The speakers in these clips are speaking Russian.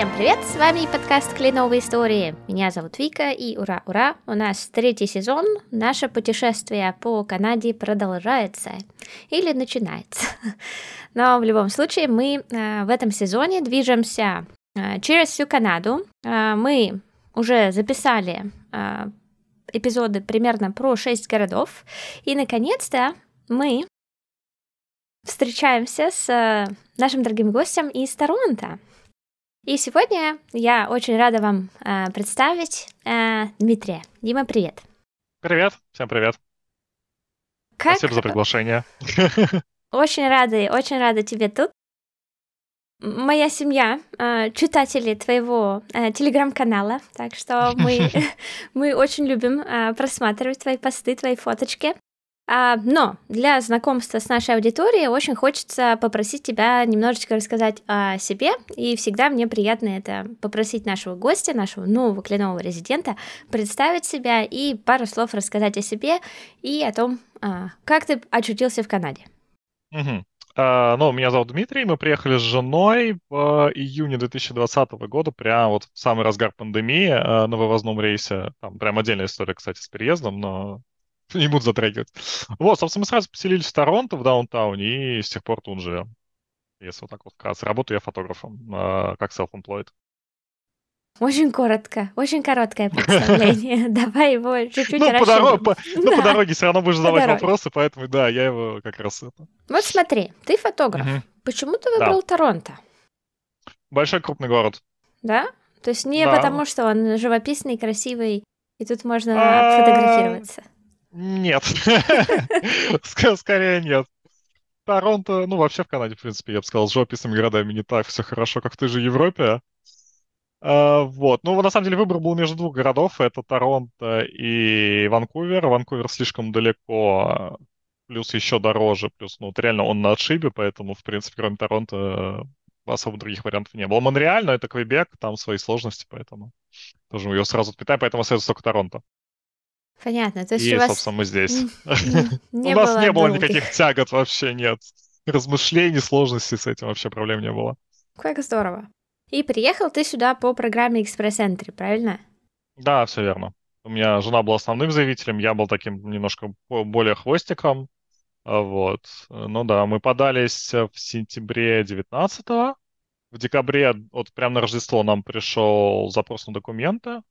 Всем привет! С вами подкаст «Кленовые истории». Меня зовут Вика, и ура-ура! У нас третий сезон. Наше путешествие по Канаде продолжается. Или начинается. Но в любом случае мы э, в этом сезоне движемся э, через всю Канаду. Э, мы уже записали эпизоды примерно про 6 городов. И, наконец-то, мы встречаемся с нашим дорогим гостем из Торонто. И сегодня я очень рада вам э, представить э, Дмитрия. Дима, привет. Привет, всем привет. Как... Спасибо за приглашение. Очень рада, очень рада тебе тут. Моя семья э, читатели твоего э, телеграм-канала, так что мы, мы очень любим э, просматривать твои посты, твои фоточки. А, но для знакомства с нашей аудиторией очень хочется попросить тебя немножечко рассказать о себе, и всегда мне приятно это попросить нашего гостя, нашего нового кленового резидента, представить себя и пару слов рассказать о себе и о том, а, как ты очутился в Канаде. Угу. Uh, ну, меня зовут Дмитрий, мы приехали с женой в июне 2020 года, прямо вот в самый разгар пандемии на вывозном рейсе. Там прям отдельная история, кстати, с переездом, но не буду затрагивать. Вот, собственно, мы сразу поселились в Торонто, в даунтауне, и с тех пор тут живем. Если вот так вот вкратце. Работаю я фотографом, э, как self-employed. Очень коротко, очень короткое представление. Давай его чуть-чуть ну, по, дорог, по, ну, по дороге все равно будешь задавать вопросы, поэтому да, я его как раз это. Вот смотри, ты фотограф. Почему ты выбрал. Торонто? Большой крупный город. Да? То есть не потому, что он живописный, красивый, и тут можно а... фотографироваться. Нет. Скорее нет. Торонто, ну вообще в Канаде, в принципе, я бы сказал, с живописными городами не так все хорошо, как в той же Европе. Uh, вот. Ну, на самом деле, выбор был между двух городов. Это Торонто и Ванкувер. Ванкувер слишком далеко, плюс еще дороже, плюс, ну, вот реально он на отшибе, поэтому, в принципе, кроме Торонто, особо других вариантов не было. Монреаль, но это Квебек, там свои сложности, поэтому тоже ее сразу отпитаем, поэтому остается только Торонто. Понятно. То есть и, у вас... собственно, мы здесь. У нас не было никаких тягот вообще, нет. Размышлений, сложностей с этим вообще проблем не было. Как здорово. И приехал ты сюда по программе экспресс-энтри, правильно? Да, все верно. У меня жена была основным заявителем, я был таким немножко более хвостиком. А, вот. Ну да, мы подались в сентябре 19-го. В декабре, вот прямо на Рождество нам пришел запрос на документы.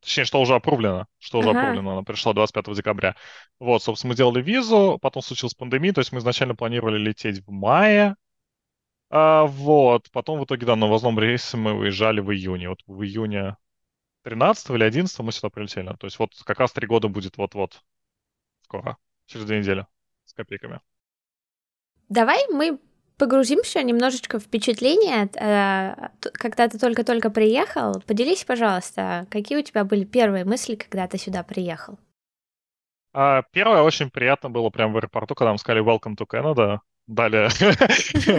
Точнее, что уже опрувлено, что уже ага. опрувлено, она пришла 25 декабря. Вот, собственно, мы делали визу, потом случилась пандемия, то есть мы изначально планировали лететь в мае, а, вот, потом в итоге, да, на возном рейсе мы выезжали в июне. Вот в июне 13 или 11 мы сюда прилетели. То есть вот как раз три года будет вот-вот, скоро, через две недели, с копейками. Давай мы погрузимся немножечко в впечатление, э, когда ты только-только приехал. Поделись, пожалуйста, какие у тебя были первые мысли, когда ты сюда приехал? А, первое очень приятно было прямо в аэропорту, когда нам сказали «Welcome to Canada», дали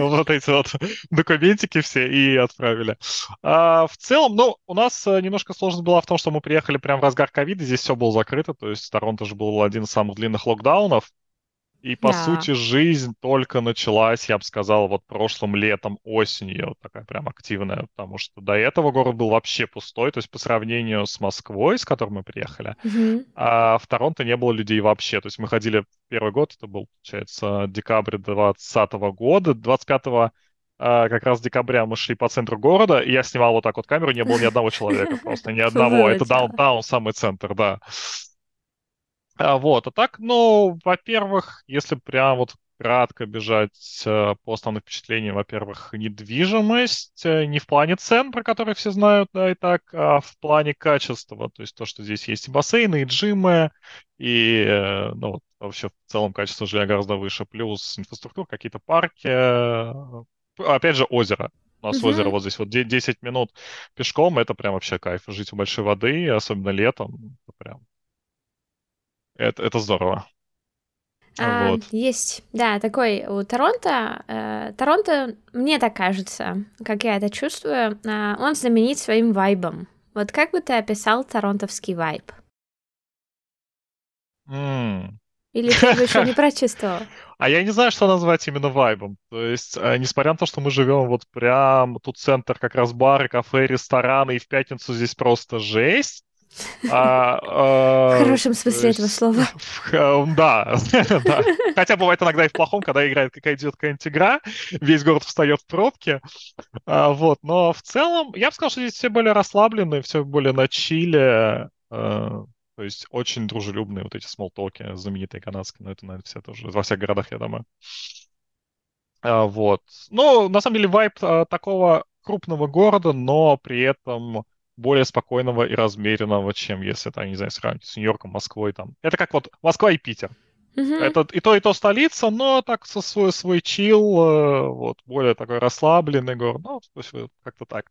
вот эти вот документики все и отправили. А, в целом, ну, у нас э, немножко сложность была в том, что мы приехали прямо в разгар ковида, здесь все было закрыто, то есть Торонто же был один из самых длинных локдаунов, и, по да. сути, жизнь только началась, я бы сказал, вот прошлым летом, осенью, такая прям активная, потому что до этого город был вообще пустой, то есть по сравнению с Москвой, с которой мы приехали, mm-hmm. а в Торонто не было людей вообще. То есть мы ходили первый год, это был, получается, декабрь 2020 года, 25 а, как раз декабря мы шли по центру города, и я снимал вот так вот камеру, не было ни одного человека, просто ни одного. Это даунтаун, самый центр, да. А, вот, а так, ну, во-первых, если прям вот кратко бежать э, по основным впечатлениям, во-первых, недвижимость э, не в плане цен, про которые все знают, да, и так, а в плане качества, то есть то, что здесь есть и бассейны, и джимы, и, э, ну, вообще в целом качество жилья гораздо выше, плюс инфраструктура, какие-то парки, опять же, озеро. У нас mm-hmm. озеро вот здесь вот 10 минут пешком, это прям вообще кайф. Жить у большой воды, особенно летом, это прям это, это здорово. А, вот. Есть, да, такой у Торонто. Э, Торонто, мне так кажется, как я это чувствую, э, он знаменит своим вайбом. Вот как бы ты описал торонтовский вайб? Mm. Или ты его еще не прочувствовал? А я не знаю, что назвать именно вайбом. То есть, э, несмотря на то, что мы живем вот прям тут центр как раз бары, кафе, рестораны, и в пятницу здесь просто жесть, а, а, в хорошем смысле этого слова. Да, да. Хотя бывает иногда и в плохом, когда играет какая-то идет какая-нибудь игра, весь город встает в пробке. А, вот, но в целом, я бы сказал, что здесь все более расслабленные, все более на чиле. То есть очень дружелюбные вот эти смолтоки, знаменитые канадские, но это, наверное, все тоже во всех городах, я думаю. Вот. Ну, на самом деле, вайп такого крупного города, но при этом более спокойного и размеренного, чем если, там, не знаю, сравнить с Нью-Йорком, Москвой. Там. Это как вот Москва и Питер. Mm-hmm. Это и то, и то столица, но так со свой, свой чил, э, вот, более такой расслабленный город. Ну, то есть как-то так.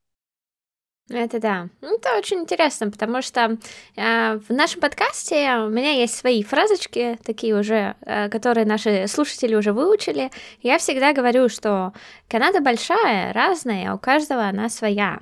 Это да. Ну, это очень интересно, потому что э, в нашем подкасте у меня есть свои фразочки, такие уже, э, которые наши слушатели уже выучили. Я всегда говорю, что Канада большая, разная, у каждого она своя.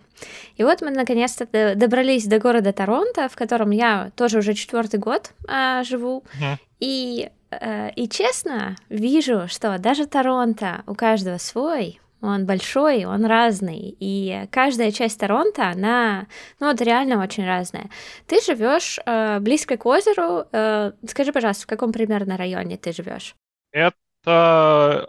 И вот мы наконец-то добрались до города Торонто, в котором я тоже уже четвертый год э, живу. Mm-hmm. И, э, и честно, вижу, что даже Торонто у каждого свой, он большой, он разный, и каждая часть Торонто, она, ну вот реально очень разная. Ты живешь э, близко к озеру, э, скажи, пожалуйста, в каком примерно районе ты живешь? Это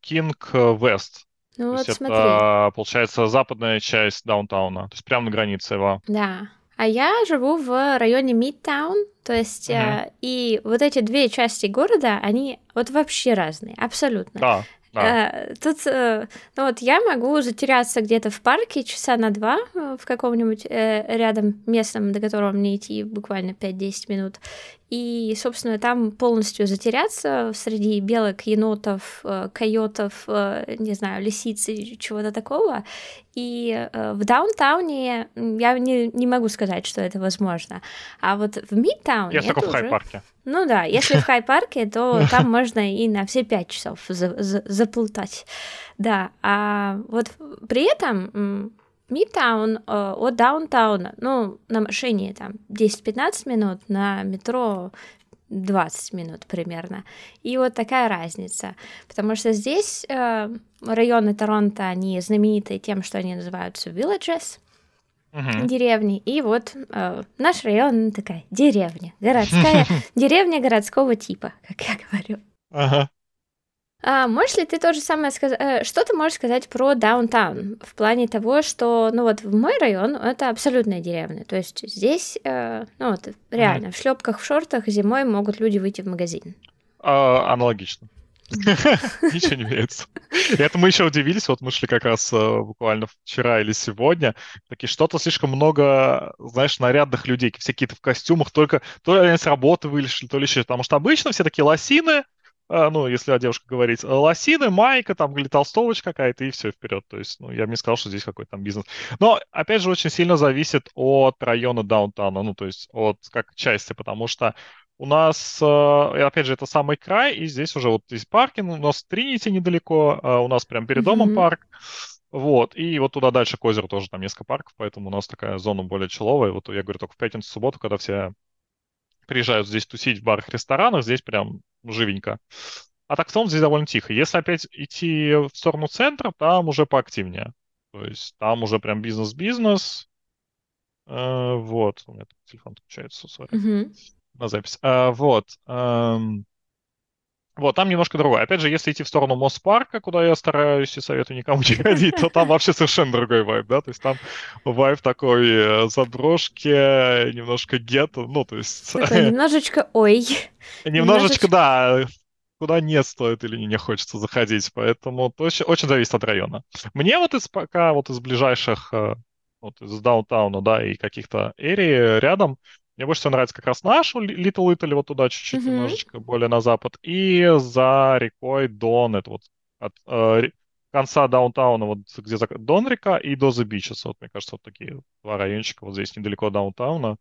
Кинг э, Вест. Ну вот есть смотри. это, получается, западная часть даунтауна, то есть прямо на границе его. Да. А я живу в районе Мидтаун, то есть uh-huh. э, и вот эти две части города, они вот вообще разные, абсолютно. Да. Да. Э, тут, э, ну вот я могу затеряться где-то в парке часа на два э, в каком-нибудь рядом местном, до которого мне идти буквально 5-10 минут, и, собственно, там полностью затеряться среди белок, енотов, э, койотов, э, не знаю, лисиц и чего-то такого. И э, в даунтауне я не, не могу сказать, что это возможно. А вот в мидтауне... Я только в хай-парке. Ну да, если в хай-парке, то там можно и на все пять часов заплутать. Да, а вот при этом Мидтаун э, от даунтауна, ну, на машине там 10-15 минут, на метро 20 минут примерно. И вот такая разница. Потому что здесь э, районы Торонто, они знамениты тем, что они называются villages, uh-huh. деревни. И вот э, наш район такая деревня, городская, деревня городского типа, как я говорю. Ага. А можешь ли ты то же самое сказать? Э, что ты можешь сказать про даунтаун в плане того, что, ну вот в мой район это абсолютная деревня, то есть здесь, э, ну вот реально mm. в шлепках, в шортах зимой могут люди выйти в магазин. А, аналогично. Ничего не меняется. И это мы еще удивились, вот мы шли как раз э, буквально вчера или сегодня, такие что-то слишком много, знаешь, нарядных людей, все какие-то в костюмах, только то ли они с работы вылезли, то ли еще, потому что обычно все такие лосины, ну, если о девушке говорить, э, лосины, майка, там, или толстовочка какая-то, и все вперед. То есть, ну, я бы не сказал, что здесь какой-то там бизнес. Но, опять же, очень сильно зависит от района даунтауна, ну, то есть от как части, потому что у нас, э, опять же, это самый край, и здесь уже вот здесь паркинг, у нас Тринити недалеко, а у нас прям перед домом mm-hmm. парк. Вот, и вот туда дальше к озеру тоже там несколько парков, поэтому у нас такая зона более человая. Вот я говорю, только в пятницу, субботу, когда все приезжают здесь тусить в барах, ресторанах, здесь прям живенько. А так в целом здесь довольно тихо. Если опять идти в сторону центра, там уже поактивнее. То есть там уже прям бизнес-бизнес. Э, вот, у меня телефон включается, сори, mm-hmm. на запись. Э, вот. Эм, вот, там немножко другое. Опять же, если идти в сторону Моспарка, куда я стараюсь и советую никому не ходить, то там вообще совершенно другой вайб, да, то есть там вайб такой э, заброшки, немножко гетто, ну, то есть... Такой немножечко ой. Немножечко, да, куда не стоит или не хочется заходить, поэтому очень, очень зависит от района. Мне вот из пока вот из ближайших, э, вот из даунтауна, да, и каких-то эрий рядом, мне больше всего нравится как раз нашу Little Italy, вот туда чуть-чуть mm-hmm. немножечко более на запад. И за рекой Дон, это вот от э, конца даунтауна, вот где Дон река, и до The Beaches. Вот, мне кажется, вот такие два райончика вот здесь недалеко от даунтауна.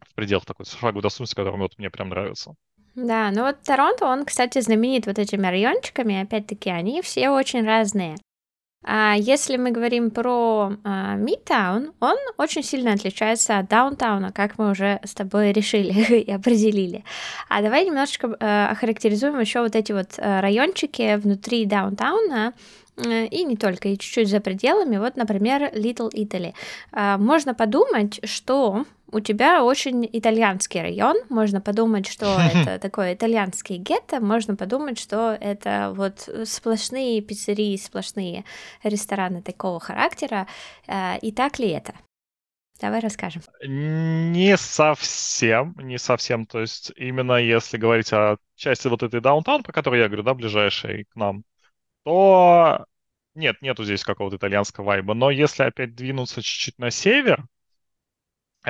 В пределах такой шаговой доступности, который вот мне прям нравится. Да, ну вот Торонто, он, кстати, знаменит вот этими райончиками, опять-таки, они все очень разные. А если мы говорим про а, Midtown, он очень сильно отличается от даунтауна, как мы уже с тобой решили и определили. А давай немножечко э, охарактеризуем еще вот эти вот э, райончики внутри даунтауна, э, и не только, и чуть-чуть за пределами. Вот, например, Little Italy. А, можно подумать, что у тебя очень итальянский район, можно подумать, что это такое итальянский гетто, можно подумать, что это вот сплошные пиццерии, сплошные рестораны такого характера. Э, и так ли это? Давай расскажем. Не совсем, не совсем. То есть именно если говорить о части вот этой даунтаун, по которой я говорю, да, ближайшей к нам, то нет, нету здесь какого-то итальянского вайба. Но если опять двинуться чуть-чуть на север,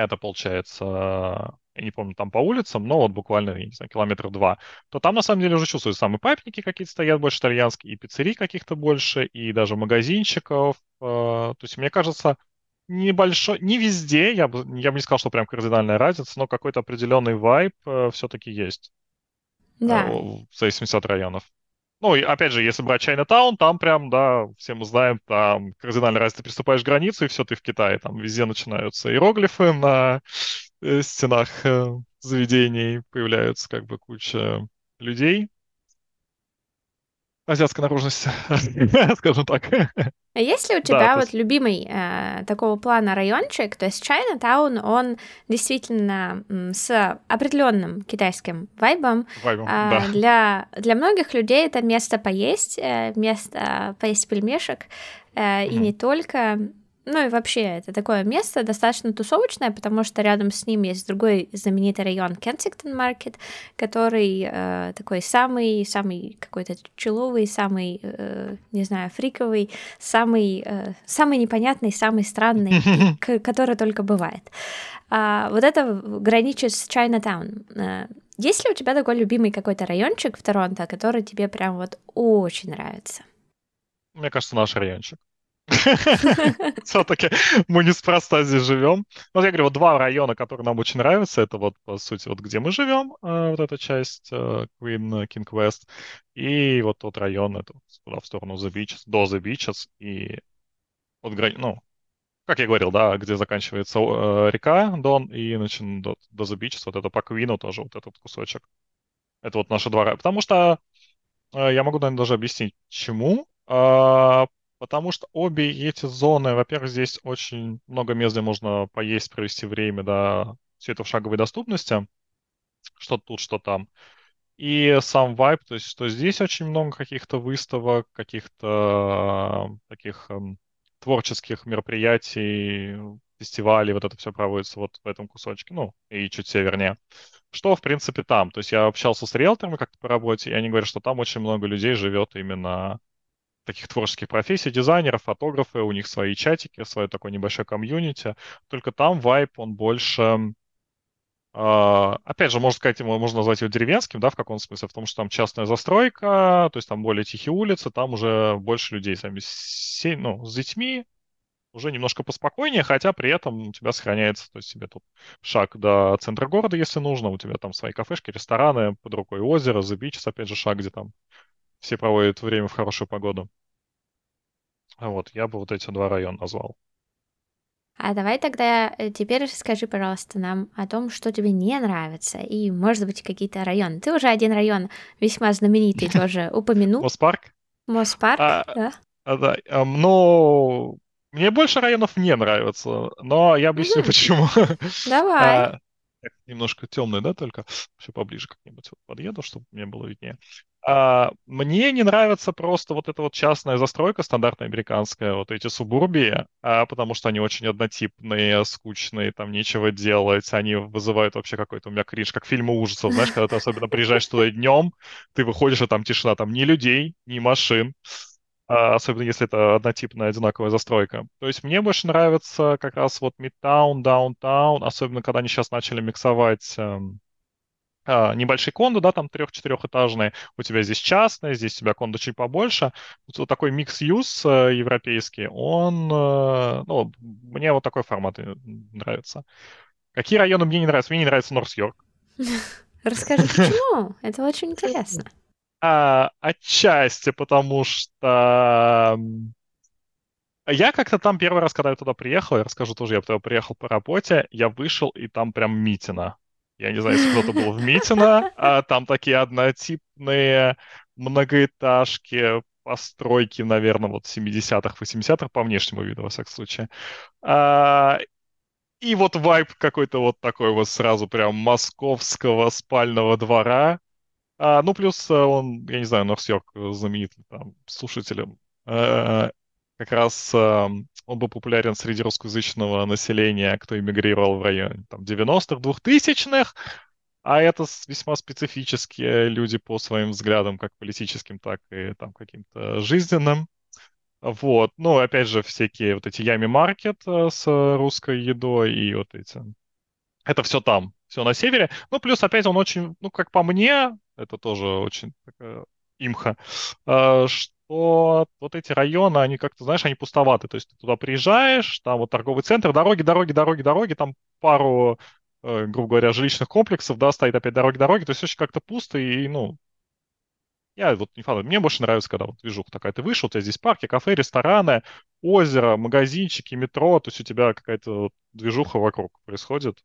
это получается, я не помню, там по улицам, но вот буквально, я не знаю, километров два, то там на самом деле уже чувствуются самые папники какие-то стоят больше итальянские, и пиццерий каких-то больше, и даже магазинчиков. Э, то есть, мне кажется, небольшой, не везде, я бы, я бы не сказал, что прям кардинальная разница, но какой-то определенный вайб э, все-таки есть. Да. Э, в зависимости от районов. Ну, и опять же, если брать Чайна-таун, там прям, да, все мы знаем, там кардинально раз ты приступаешь к границе, и все, ты в Китае. Там везде начинаются иероглифы на э, стенах э, заведений, появляются как бы куча людей азиатской наружности, скажем так. А есть ли у тебя да, вот есть... любимый э, такого плана райончик? То есть Чайна-таун, он действительно с определенным китайским вайбом. вайбом э, да. для, для многих людей это место поесть, э, место поесть пельмешек, э, mm-hmm. и не только. Ну и вообще, это такое место достаточно тусовочное, потому что рядом с ним есть другой знаменитый район Кенсингтон Маркет, который э, такой самый, самый какой-то человый, самый, э, не знаю, фриковый, самый, э, самый непонятный, самый странный, который только бывает. А, вот это граничит с Чайнатаун. Э, есть ли у тебя такой любимый какой-то райончик в Торонто, который тебе прям вот очень нравится? Мне кажется, наш райончик. Все-таки мы неспроста здесь живем. Вот я говорю, вот два района, которые нам очень нравятся, это вот, по сути, вот где мы живем, э, вот эта часть э, Queen, King West, и вот тот район, это туда в сторону The Beaches, до The Beaches, и вот, ну, как я говорил, да, где заканчивается э, река Дон и начинает до, до The Beaches, вот это по Квину тоже, вот этот кусочек. Это вот наши два Потому что я могу, наверное, даже объяснить, чему. А, Потому что обе эти зоны, во-первых, здесь очень много мест, где можно поесть, провести время, да, все это в шаговой доступности, что тут, что там. И сам вайб, то есть, что здесь очень много каких-то выставок, каких-то таких э, творческих мероприятий, фестивалей, вот это все проводится вот в этом кусочке, ну, и чуть севернее. Что, в принципе, там? То есть я общался с риэлторами как-то по работе, и они говорят, что там очень много людей живет именно таких творческих профессий, дизайнеров, фотографы, у них свои чатики, свое такое небольшое комьюнити. Только там вайп, он больше... Uh, опять же, можно сказать, его можно назвать его деревенским, да, в каком смысле? В том, что там частная застройка, то есть там более тихие улицы, там уже больше людей сами с, ну, с детьми, уже немножко поспокойнее, хотя при этом у тебя сохраняется, то есть тебе тут шаг до центра города, если нужно, у тебя там свои кафешки, рестораны, под рукой озеро, The Beaches, опять же, шаг, где там все проводят время в хорошую погоду. А вот, я бы вот эти два района назвал. А давай тогда э, теперь расскажи, пожалуйста, нам о том, что тебе не нравится, и, может быть, какие-то районы. Ты уже один район весьма знаменитый тоже упомянул. Моспарк? Моспарк, а, да. А, да, ну, мне больше районов не нравится, но я объясню, почему. Давай. А, немножко темный, да, только еще поближе как-нибудь вот подъеду, чтобы мне было виднее. А, мне не нравится просто вот эта вот частная застройка, стандартная американская, вот эти субурбии, а, потому что они очень однотипные, скучные, там нечего делать, они вызывают вообще какой-то у меня кринж, как фильмы ужасов, знаешь, когда ты особенно приезжаешь туда днем, ты выходишь, и там тишина, там ни людей, ни машин, а, особенно если это однотипная одинаковая застройка. То есть мне больше нравится как раз вот Midtown, Downtown, особенно когда они сейчас начали миксовать эм, а, небольшие кондо, да, там трех-четырехэтажные, у тебя здесь частные, здесь у тебя кондо чуть побольше. Вот такой микс-юз э, европейский, он, э, ну, мне вот такой формат нравится. Какие районы мне не нравятся? Мне не нравится Норс-Йорк. Расскажи, почему? Это очень интересно. А, отчасти потому что Я как-то там первый раз, когда я туда приехал, я расскажу тоже, я туда приехал по работе, я вышел, и там прям Митина. Я не знаю, если кто-то был в Митино, а там такие однотипные многоэтажки, постройки, наверное, вот 70-х, 80-х, по внешнему виду, во всяком случае. А, и вот вайп какой-то вот такой вот сразу прям московского спального двора. А, ну, плюс э, он, я не знаю, Норс-Йорк знаменит там слушателям. А, как раз а, он был популярен среди русскоязычного населения, кто эмигрировал в районе там, 90-х, 2000-х. А это весьма специфические люди по своим взглядам, как политическим, так и там каким-то жизненным. Вот. Ну, опять же, всякие вот эти Ями Маркет э, с русской едой и вот эти... Это все там, все на севере. Ну, плюс, опять, он очень, ну, как по мне, это тоже очень такая имха, э, что вот эти районы, они как-то, знаешь, они пустоваты. То есть ты туда приезжаешь, там вот торговый центр, дороги, дороги, дороги, дороги, там пару, э, грубо говоря, жилищных комплексов, да, стоит опять дороги, дороги, то есть очень как-то пусто и, ну, я вот не фанат. Мне больше нравится, когда вот движуха такая. Ты вышел, у тебя здесь парки, кафе, рестораны, озеро, магазинчики, метро. То есть у тебя какая-то движуха вокруг происходит.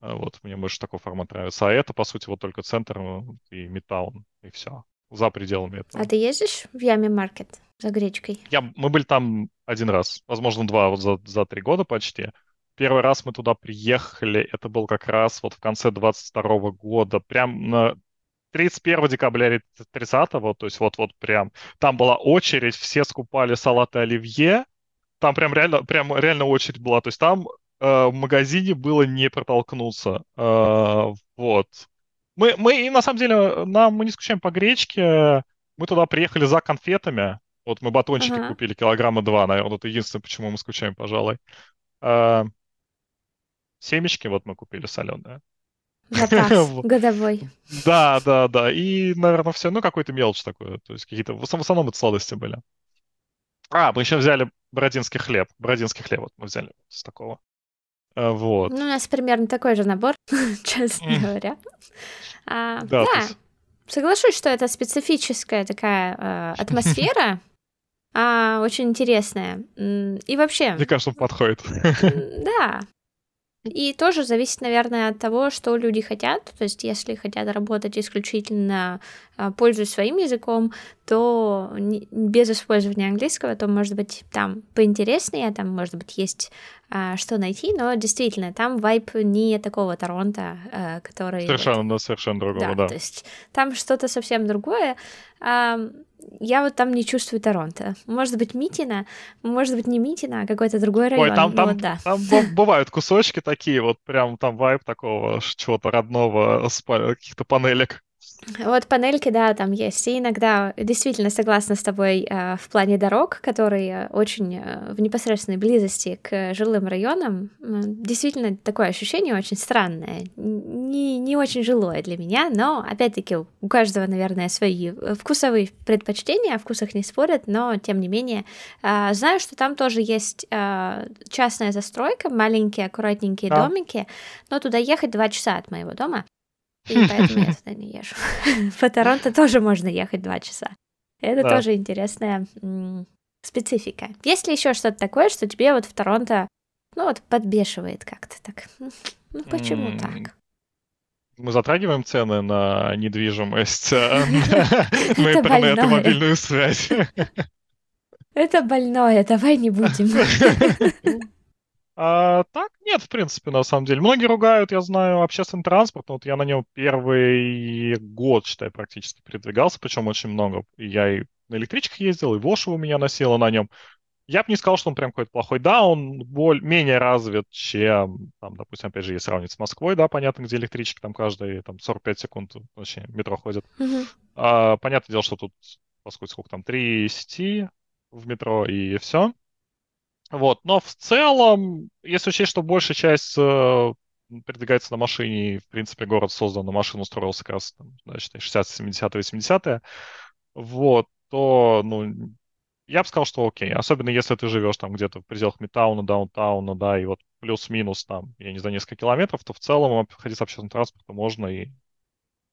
А вот, мне больше такой формат нравится. А это, по сути, вот только центр ну, и Мидтаун, и все. За пределами этого. А ты ездишь в Яме Маркет за гречкой? Я, мы были там один раз, возможно, два, вот за, за три года почти. Первый раз мы туда приехали, это был как раз вот в конце 22 года, прям на 31 декабря 30 то есть вот-вот прям, там была очередь, все скупали салаты оливье, там прям реально, прям реально очередь была, то есть там э, в магазине было не протолкнуться, э, вот. Мы, мы, и на самом деле, нам, мы не скучаем по гречке, мы туда приехали за конфетами, вот мы батончики ага. купили килограмма два, наверное, это единственное, почему мы скучаем, пожалуй. Э, семечки вот мы купили соленые. Запас годовой. Да, да, да. И, наверное, все, ну, какой-то мелочь такой. То есть какие-то, в основном это сладости были. А, мы еще взяли бородинский хлеб. Бородинский хлеб вот мы взяли с такого. А, вот. Ну, у нас примерно такой же набор, честно говоря. А, да, соглашусь, что это специфическая такая э, атмосфера, а, очень интересная. И вообще... Мне кажется, подходит. Да, и тоже зависит, наверное, от того, что люди хотят. То есть, если хотят работать исключительно а, пользуясь своим языком, то без использования английского, то, может быть, там поинтереснее, там, может быть, есть а, что найти, но действительно, там вайп не такого Торонто, а, который... Совершенно, вот, совершенно другого, да, да. То есть там что-то совсем другое. А, я вот там не чувствую Торонто. Может быть, Митина, может быть, не Митина, а какой-то другой район. Ой, там, там, вот, да. там бывают кусочки такие, вот прям там вайп такого чего-то родного, каких-то панелек. Вот панельки, да, там есть. И иногда действительно согласна с тобой э, в плане дорог, которые очень э, в непосредственной близости к жилым районам. Э, действительно, такое ощущение очень странное. Не, не очень жилое для меня, но опять-таки у каждого, наверное, свои э, вкусовые предпочтения, о вкусах не спорят, но тем не менее э, знаю, что там тоже есть э, частная застройка, маленькие аккуратненькие да. домики, но туда ехать два часа от моего дома. И поэтому я туда не езжу. По Торонто тоже можно ехать два часа. Это да. тоже интересная м- специфика. Есть ли еще что-то такое, что тебе вот в Торонто, ну вот, подбешивает как-то так? Ну, почему mm. так? Мы затрагиваем цены на недвижимость, э, на интернет и мобильную связь. Это больное, давай не будем. А, так, нет, в принципе, на самом деле. Многие ругают, я знаю, общественный транспорт, но вот я на нем первый год, считай, практически передвигался, причем очень много. Я и на электричках ездил, и Воша у меня носила на нем. Я бы не сказал, что он прям какой-то плохой. Да, он более, менее развит, чем, там, допустим, опять же, если сравнить с Москвой, да, понятно, где электрички там каждые там 45 секунд вообще метро ходит. Mm-hmm. А, понятное дело, что тут, поскольку сколько там, 3 сети в метро и все. Вот, но в целом, если учесть, что большая часть э, передвигается на машине, и, в принципе, город создан на машину, строился как раз, там, значит, 60 70-е, 80-е, вот, то, ну, я бы сказал, что окей. Особенно если ты живешь там где-то в пределах Мидтауна, Даунтауна, да, и вот плюс-минус там, я не знаю, несколько километров, то в целом ходить с общественным транспортом можно и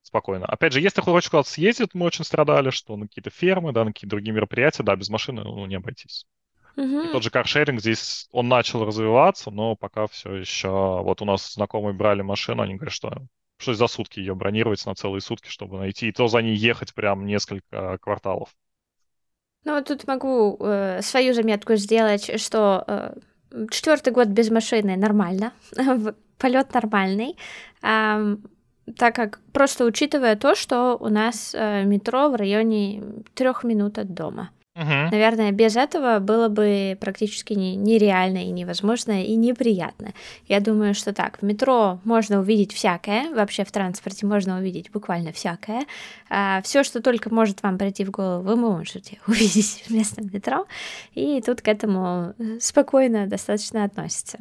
спокойно. Опять же, если хочешь куда-то съездить, мы очень страдали, что на какие-то фермы, да, на какие-то другие мероприятия, да, без машины ну, не обойтись. Угу. И тот же каршеринг здесь, он начал развиваться, но пока все еще... Вот у нас знакомые брали машину, они говорят, что что за сутки ее бронировать на целые сутки, чтобы найти, и то за ней ехать прям несколько кварталов. Ну, тут могу э, свою заметку сделать, что э, четвертый год без машины нормально, полет нормальный, э, так как просто учитывая то, что у нас э, метро в районе трех минут от дома. Угу. Наверное, без этого было бы практически не, нереально и невозможно и неприятно. Я думаю, что так, в метро можно увидеть всякое, вообще в транспорте можно увидеть буквально всякое. А, все, что только может вам прийти в голову, вы можете увидеть в местном метро, и тут к этому э, спокойно достаточно относится.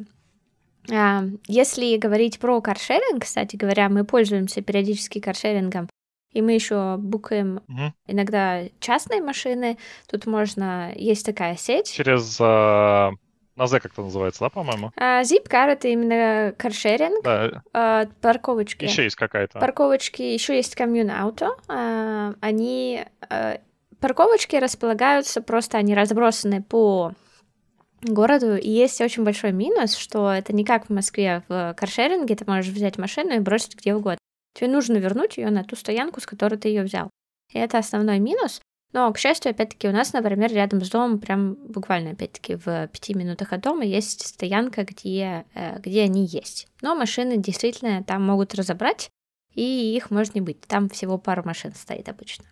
А, если говорить про каршеринг, кстати говоря, мы пользуемся периодически каршерингом и мы еще букаем угу. иногда частные машины. Тут можно... Есть такая сеть. Через... А... Назе как-то называется, да, по-моему? А, Zipcar это именно каршеринг. Да. А, парковочки. Еще есть какая-то. Парковочки, еще есть комьюн ауто. А, они а, парковочки располагаются просто, они разбросаны по городу, и есть очень большой минус, что это не как в Москве в каршеринге, ты можешь взять машину и бросить где угодно. Тебе нужно вернуть ее на ту стоянку, с которой ты ее взял. И это основной минус. Но, к счастью, опять-таки, у нас, например, рядом с домом, прям буквально, опять-таки, в пяти минутах от дома есть стоянка, где, э, где они есть. Но машины действительно там могут разобрать, и их может не быть. Там всего пару машин стоит обычно.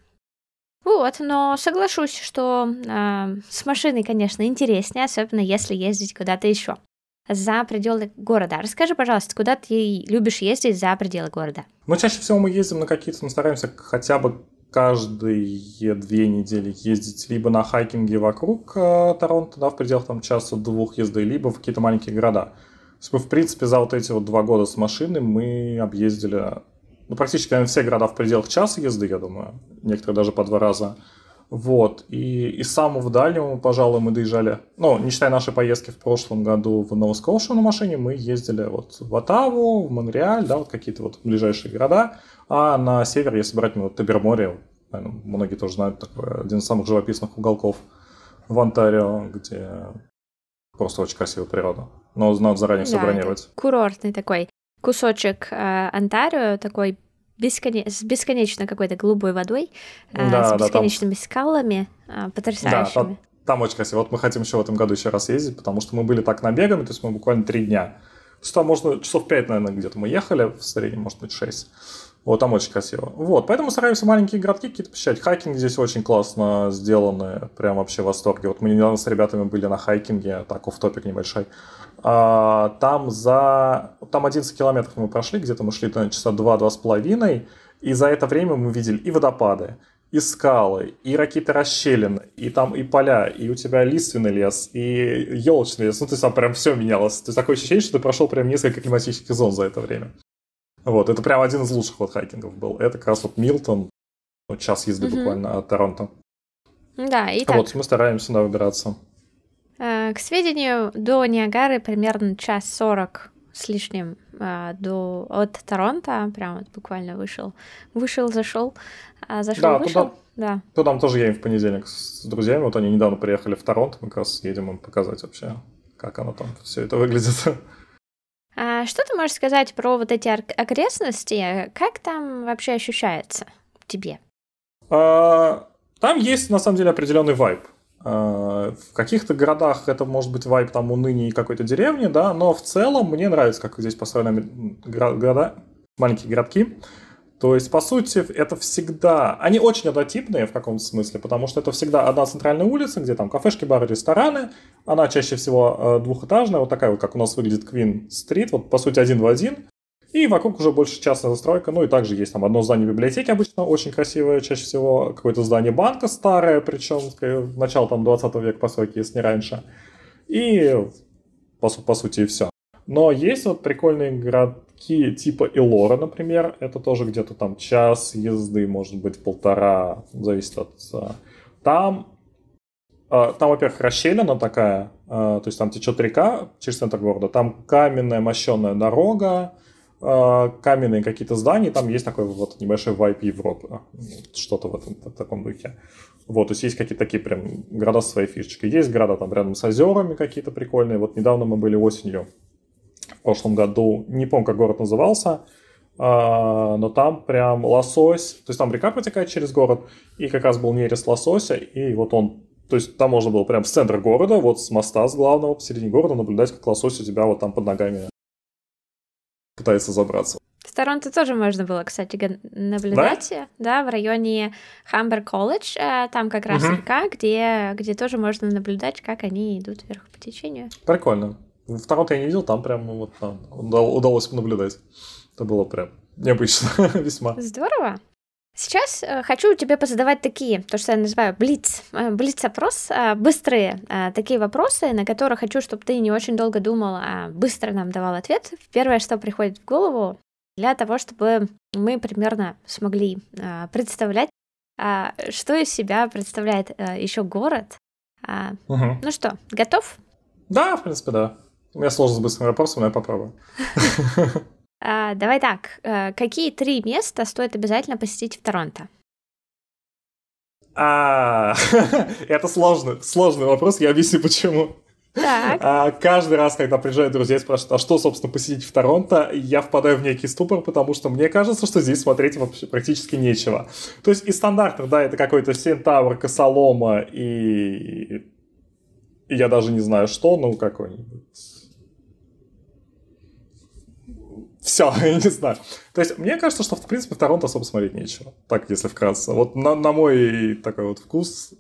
Вот, но соглашусь, что э, с машиной, конечно, интереснее, особенно если ездить куда-то еще за пределы города. Расскажи, пожалуйста, куда ты любишь ездить за пределы города? Ну, чаще всего мы ездим на какие-то, мы стараемся хотя бы каждые две недели ездить либо на хайкинге вокруг э, Торонто, да, в пределах там часа-двух езды, либо в какие-то маленькие города. То есть мы, в принципе, за вот эти вот два года с машиной мы объездили ну, практически, наверное, все города в пределах часа езды, я думаю. Некоторые даже по два раза. Вот. И из самого дальнего, пожалуй, мы доезжали, ну, не считая нашей поездки в прошлом году в Новоскошу на машине, мы ездили вот в Оттаву, в Монреаль, да, вот какие-то вот ближайшие города. А на север, если брать ну, вот Таберморе, наверное, многие тоже знают, такой один из самых живописных уголков в Онтарио, где просто очень красивая природа. Но надо заранее да, все бронировать. Курортный такой кусочек э, Онтарио, такой бесконе... с бесконечно какой-то голубой водой, а, да, с бесконечными да, там... скалами, а, потрясающими. Да, там, очень красиво. Вот мы хотим еще в этом году еще раз ездить, потому что мы были так набегами, то есть мы буквально три дня. То есть там можно часов пять, наверное, где-то мы ехали, в среднем, может быть, шесть. Вот, там очень красиво. Вот, поэтому стараемся маленькие городки какие-то посещать. Хайкинг здесь очень классно сделаны, прям вообще в восторге. Вот мы недавно с ребятами были на хайкинге, так, оф топик небольшой. А, там за... Там 11 километров мы прошли, где-то мы шли наверное, часа 2-2 с половиной, и за это время мы видели и водопады, и скалы, и какие-то расщелины, и там и поля, и у тебя лиственный лес, и елочный лес. Ну, то есть там прям все менялось. То есть такое ощущение, что ты прошел прям несколько климатических зон за это время. Вот, это прям один из лучших вот хайкингов был. Это как раз вот Милтон, вот час езды угу. буквально от Торонто. Да, и так. Вот, мы стараемся сюда выбираться. К сведению, до Ниагары примерно час сорок с лишним а, до, от Торонто, прям вот буквально вышел, вышел, зашел, а, зашел, да, вышел. Туда, да. Туда мы тоже едем в понедельник с друзьями, вот они недавно приехали в Торонто, мы как раз едем им показать вообще, как оно там все это выглядит. А что ты можешь сказать про вот эти окрестности? Как там вообще ощущается тебе? А, там есть, на самом деле, определенный вайб. А, в каких-то городах это может быть вайп там уныния какой-то деревни, да, но в целом мне нравится, как здесь построены города, маленькие городки. То есть, по сути, это всегда... Они очень однотипные в каком-то смысле, потому что это всегда одна центральная улица, где там кафешки, бары, рестораны. Она чаще всего э, двухэтажная, вот такая вот, как у нас выглядит Queen Street, вот, по сути, один в один. И вокруг уже больше частная застройка. Ну и также есть там одно здание библиотеки обычно очень красивое, чаще всего какое-то здание банка старое, причем начало там 20 века постройки, если не раньше. И по, по сути и все. Но есть вот прикольные городки типа Илора, например. Это тоже где-то там час езды, может быть полтора, зависит от... Там, а, там во-первых, расщелина такая, а, то есть там течет река через центр города. Там каменная мощенная дорога, каменные какие-то здания, там есть такой вот небольшой вайп Европы, что-то в, этом, в таком духе. Вот, то есть есть какие-то такие прям города с своей фишечкой. Есть города там рядом с озерами какие-то прикольные. Вот недавно мы были осенью в прошлом году, не помню, как город назывался, а, но там прям лосось, то есть там река протекает через город, и как раз был нерест лосося, и вот он, то есть там можно было прям с центра города, вот с моста с главного посередине города наблюдать, как лосось у тебя вот там под ногами пытается забраться. В Торонто тоже можно было, кстати, наблюдать, да, да в районе Хамбер колледж, э, там как раз угу. река, где, где тоже можно наблюдать, как они идут вверх по течению. Прикольно. В Торонто я не видел, там прям вот там удалось наблюдать. Это было прям необычно весьма. Здорово. Сейчас э, хочу тебе позадавать такие, то, что я называю блиц, э, блиц-опрос, э, быстрые такие вопросы, на которые хочу, чтобы ты не очень долго думал, а быстро нам давал ответ. Первое, что приходит в голову, для того, чтобы мы примерно смогли представлять, э, что из себя представляет еще город. Угу. Ну что, готов? Да, в принципе, да. У меня сложно с быстрым вопросом, но я попробую. А, давай так. Э, какие три места стоит обязательно посетить в Торонто? А, это сложный, сложный вопрос, я объясню почему. Так. А, каждый раз, когда приезжают друзья и спрашивают, а что, собственно, посетить в Торонто, я впадаю в некий ступор, потому что мне кажется, что здесь смотреть вообще практически нечего. То есть из стандартных, да, это какой-то Сентавр, Косолома и... и я даже не знаю что, ну какой-нибудь все, я не знаю. То есть, мне кажется, что, в принципе, в Торонто особо смотреть нечего. Так, если вкратце. Вот на, на мой такой вот вкус.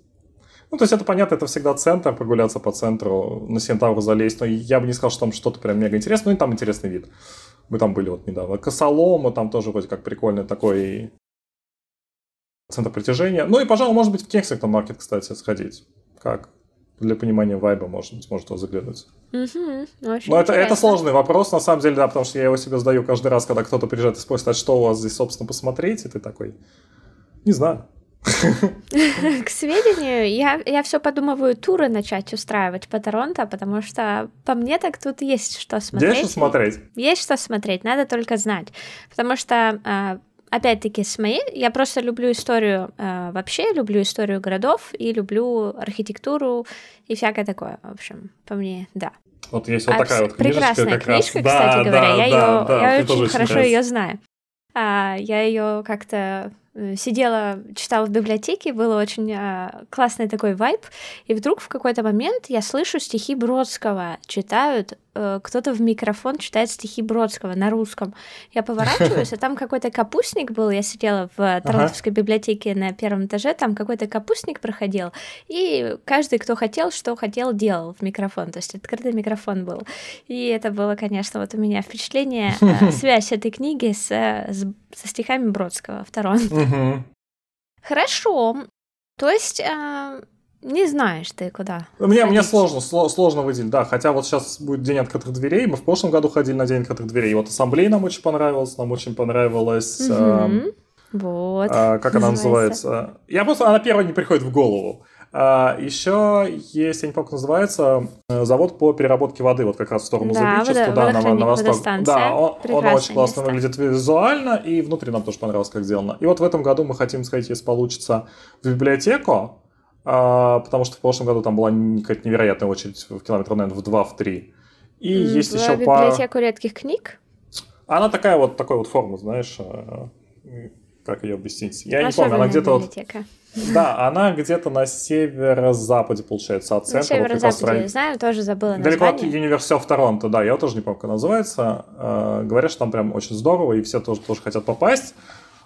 Ну, то есть, это понятно, это всегда центр, прогуляться по центру, на Сентавру залезть. Но я бы не сказал, что там что-то прям мега интересное. Ну, и там интересный вид. Мы там были вот недавно. Косолома, там тоже вроде как прикольный такой центр притяжения. Ну и, пожалуй, может быть, в Кексингтон маркет, кстати, сходить. Как? Для понимания вайба, может быть, может его заглянуть. Угу, Но это, это сложный вопрос, на самом деле, да, потому что я его себе задаю каждый раз, когда кто-то приезжает и спросит, а что у вас здесь, собственно, посмотреть, и ты такой, не знаю. К сведению, я, я все подумываю туры начать устраивать по Торонто, потому что по мне так тут есть что смотреть. Есть что смотреть. Есть что смотреть, надо только знать. Потому что а, опять-таки, с моей, я просто люблю историю э, вообще, люблю историю городов и люблю архитектуру и всякое такое. В общем, по мне, да. Вот есть вот а такая вот книжечка. Прекрасная как книжка, раз. кстати да, говоря. Да, я да, ее, да, я очень хорошо ее знаю. А, я ее как-то сидела, читала в библиотеке, было очень э, классный такой вайб, и вдруг в какой-то момент я слышу стихи Бродского, читают, э, кто-то в микрофон читает стихи Бродского на русском. Я поворачиваюсь, а там какой-то капустник был, я сидела в Торонтовской ага. библиотеке на первом этаже, там какой-то капустник проходил, и каждый, кто хотел, что хотел, делал в микрофон, то есть открытый микрофон был. И это было, конечно, вот у меня впечатление, э, связь этой книги с, с, со стихами Бродского в Торонто. Угу. Хорошо. То есть, э, не знаешь ты куда. Мне, мне сложно, сложно выделить, да. Хотя вот сейчас будет День открытых дверей. Мы в прошлом году ходили на День открытых дверей. И вот ассамблея нам очень понравилась. Нам очень понравилась... Угу. Э, вот. Э, как она называется? Я просто... Она первая не приходит в голову. А, еще есть, я не помню, как называется, э, завод по переработке воды, вот как раз в сторону да, Забичева, туда, на, на восток. Да, он, он очень классно место. выглядит визуально, и внутри нам тоже понравилось, как сделано. И вот в этом году мы хотим сходить, если получится, в библиотеку, а, потому что в прошлом году там была какая-то невероятная очередь в километр, наверное, в 2-3. И mm, есть еще пара... библиотеку редких книг? Она такая вот, такой вот формы, знаешь, э, как ее объяснить. Я не помню, она где-то вот... Да, она где-то на северо-западе, получается, от центра. На северо-западе, я знаю, тоже забыла Далеко от Университета в Торонто, да, я тоже не помню, как называется. Э, говорят, что там прям очень здорово, и все тоже, тоже хотят попасть.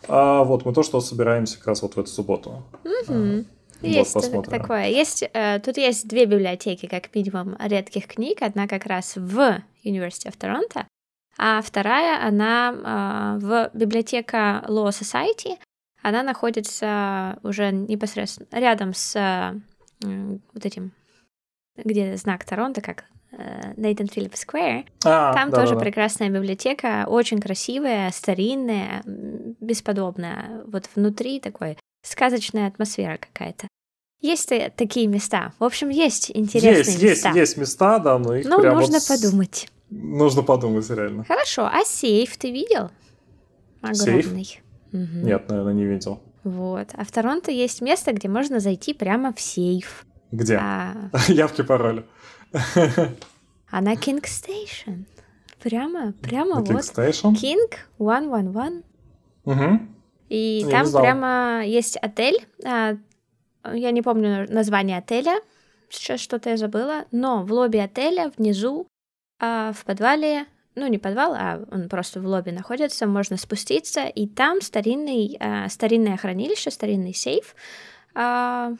А, вот, мы то, что собираемся как раз вот в эту субботу. Угу. Есть посмотрим. такое. Есть, э, тут есть две библиотеки, как минимум, редких книг. Одна как раз в Университете в Торонто, а вторая, она э, в библиотека Law Society, она находится уже непосредственно рядом с э, вот этим, где знак Торонто, как Нейтан Филипп Сквер. Там да, тоже да, прекрасная библиотека, очень красивая, старинная, бесподобная. Вот внутри такой сказочная атмосфера какая-то. Есть такие места. В общем, есть интересные есть, места. Есть, есть места, да, но их Ну, прям нужно вот подумать. Нужно подумать, реально. Хорошо, а сейф ты видел? Огромный. Сейф? Угу. Нет, наверное, не видел. Вот. А в Торонто есть место, где можно зайти прямо в сейф. Где? А... Явки, пароли. А на King Station. Прямо, прямо на вот. King Station? King 111. Угу. И Я там прямо есть отель. А, я не помню название отеля. Сейчас что-то я забыла. Но в лобби отеля внизу а, в подвале ну не подвал, а он просто в лобби находится, можно спуститься, и там старинный, э, старинное хранилище, старинный сейф, э,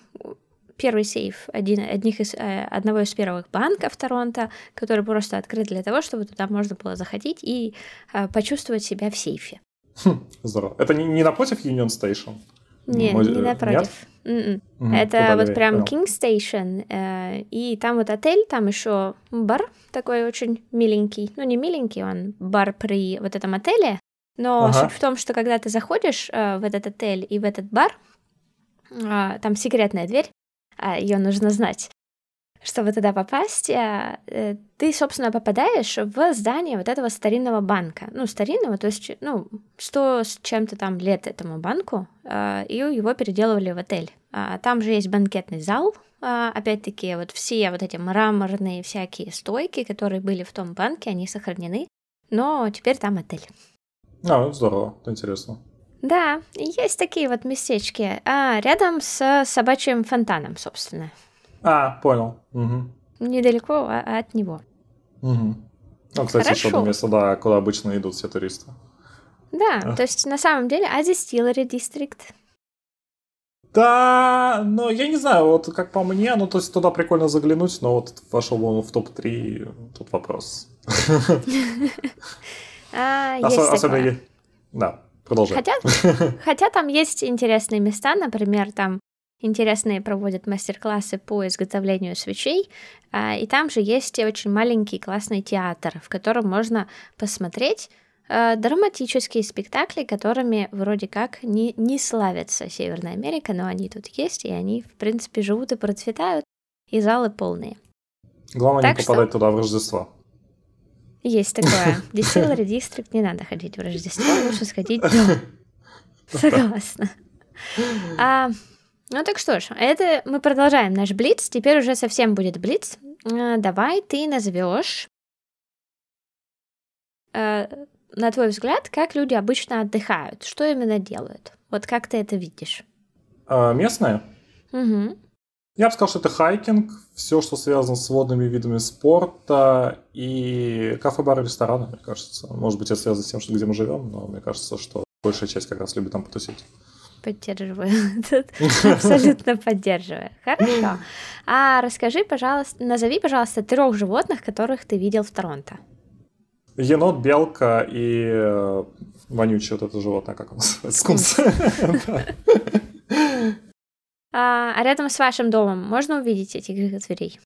первый сейф один, одних из, э, одного из первых банков Торонто, который просто открыт для того, чтобы туда можно было заходить и э, почувствовать себя в сейфе. Хм, здорово. Это не, не напротив Union Station? Не, Мой... не напротив. Нет? Mm-mm. Это Куда вот прям King Station. Э, и там вот отель, там еще бар такой очень миленький. Ну, не миленький, он бар при вот этом отеле. Но ага. суть в том, что когда ты заходишь э, в этот отель и в этот бар, э, там секретная дверь, а, ее нужно знать. Чтобы туда попасть, а, э, ты, собственно, попадаешь в здание вот этого старинного банка. Ну, старинного, то есть, ну, сто с чем-то там лет этому банку, а, и его переделывали в отель. Там же есть банкетный зал, опять-таки, вот все вот эти мраморные всякие стойки, которые были в том банке, они сохранены, но теперь там отель. А, здорово, интересно. Да, есть такие вот местечки. А, рядом с собачьим фонтаном, собственно. А, понял. Угу. Недалеко а, от него. Угу. Ну, кстати, Хорошо. еще одно место, да, куда обычно идут все туристы. Да, а. то есть на самом деле Ази Стиллери Дистрикт. Да, но я не знаю, вот как по мне, ну то есть туда прикольно заглянуть, но вот вошел он в топ-3, тут вопрос. Особенно, да. Продолжай. Хотя, хотя там есть интересные места, например, там интересные проводят мастер-классы по изготовлению свечей, а, и там же есть очень маленький классный театр, в котором можно посмотреть а, драматические спектакли, которыми вроде как не, не славится Северная Америка, но они тут есть, и они, в принципе, живут и процветают, и залы полные. Главное так не попадать что... туда в Рождество. Есть такое. Distillery District не надо ходить в Рождество, лучше сходить днем. Согласна. А, ну так что ж, это мы продолжаем наш блиц. Теперь уже совсем будет блиц. А, давай ты назовешь, а, на твой взгляд, как люди обычно отдыхают, что именно делают. Вот как ты это видишь? А, местные? Угу. Я бы сказал, что это хайкинг, все, что связано с водными видами спорта и кафе-бары, рестораны, мне кажется. Может быть, это связано с тем, что где мы живем, но мне кажется, что большая часть как раз любит там потусить. Поддерживаю. Абсолютно поддерживаю. Хорошо. А расскажи, пожалуйста, назови, пожалуйста, трех животных, которых ты видел в Торонто. Енот, белка и э, вонючий вот это животное, как он называется? Скунс. А, а рядом с вашим домом можно увидеть этих зверей?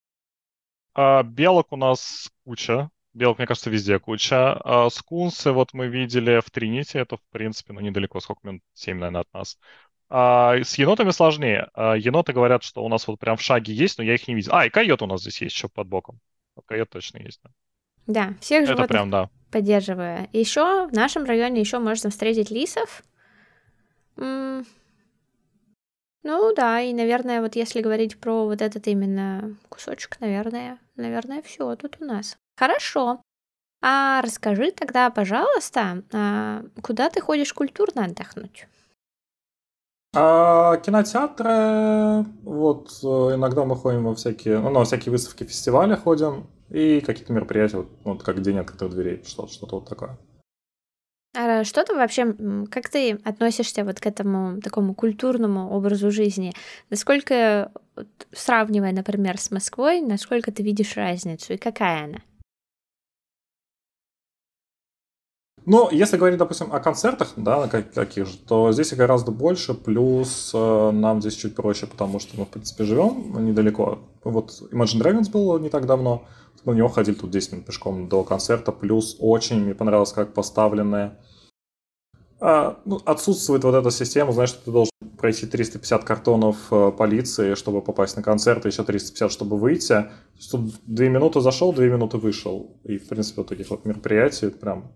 А, белок у нас куча. Белок, мне кажется, везде куча. А, скунсы вот мы видели в Тринити. Это, в принципе, ну, недалеко, сколько минут? 7, наверное, от нас. А, с енотами сложнее. А, еноты говорят, что у нас вот прям в шаге есть, но я их не видел. А, и койот у нас здесь есть еще под боком. Койот точно есть, да. Да, всех животных Это прям, да. поддерживаю. Еще в нашем районе еще можно встретить лисов. Ну да, и, наверное, вот если говорить про вот этот именно кусочек, наверное, наверное, все тут у нас. Хорошо. А расскажи тогда, пожалуйста, а куда ты ходишь культурно отдохнуть? А, кинотеатры, вот э, иногда мы ходим во всякие, ну, на всякие выставки, фестивали ходим, и какие-то мероприятия, вот, вот как День открытых дверей, что-то, что-то вот такое. А что ты вообще, как ты относишься вот к этому такому культурному образу жизни? Насколько, сравнивая, например, с Москвой, насколько ты видишь разницу и какая она? Ну, если говорить, допустим, о концертах, да, каких же, то здесь гораздо больше, плюс э, нам здесь чуть проще, потому что мы, в принципе, живем недалеко. Вот Imagine Dragons было не так давно, мы на него ходили тут 10 минут пешком до концерта, плюс очень мне понравилось, как поставлены А, ну, отсутствует вот эта система, знаешь, что ты должен пройти 350 картонов э, полиции, чтобы попасть на концерт, и еще 350, чтобы выйти. Тут две минуты зашел, две минуты вышел. И, в принципе, вот таких вот мероприятий прям...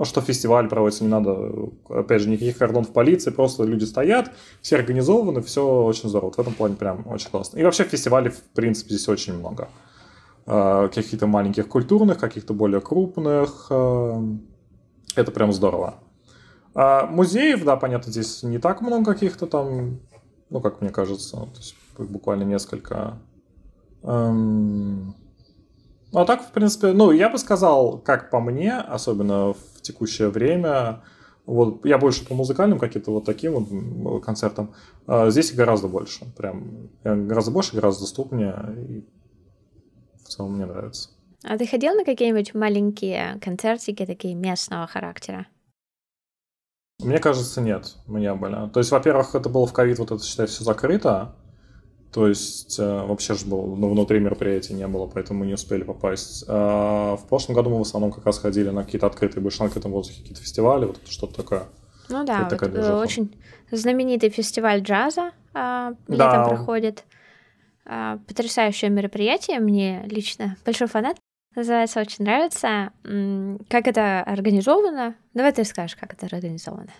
Ну, что фестиваль проводится, не надо, опять же, никаких кордонов полиции, просто люди стоят, все организованы, все очень здорово. Вот в этом плане прям очень классно. И вообще фестивалей, в принципе, здесь очень много. Э, каких-то маленьких культурных, каких-то более крупных. Э, это прям здорово. А музеев, да, понятно, здесь не так много каких-то там, ну, как мне кажется, то есть буквально несколько. Эм... Ну, а так, в принципе, ну, я бы сказал, как по мне, особенно в текущее время, вот я больше по музыкальным каким-то вот таким вот концертам. А здесь гораздо больше. Прям гораздо больше, гораздо доступнее. И в целом мне нравится. А ты ходил на какие-нибудь маленькие концертики такие местного характера? Мне кажется, нет, не были. То есть, во-первых, это было в ковид, вот это, считай, все закрыто. То есть, э, вообще же было, ну, внутри мероприятия не было, поэтому мы не успели попасть. А в прошлом году мы в основном как раз ходили на какие-то открытые, больше на открытом воздухе, какие-то фестивали, вот что-то такое. Ну да, вот такая очень знаменитый фестиваль джаза а, да. летом проходит. А, потрясающее мероприятие, мне лично большой фанат. Называется «Очень нравится». Как это организовано? Давай ты скажешь, как это организовано.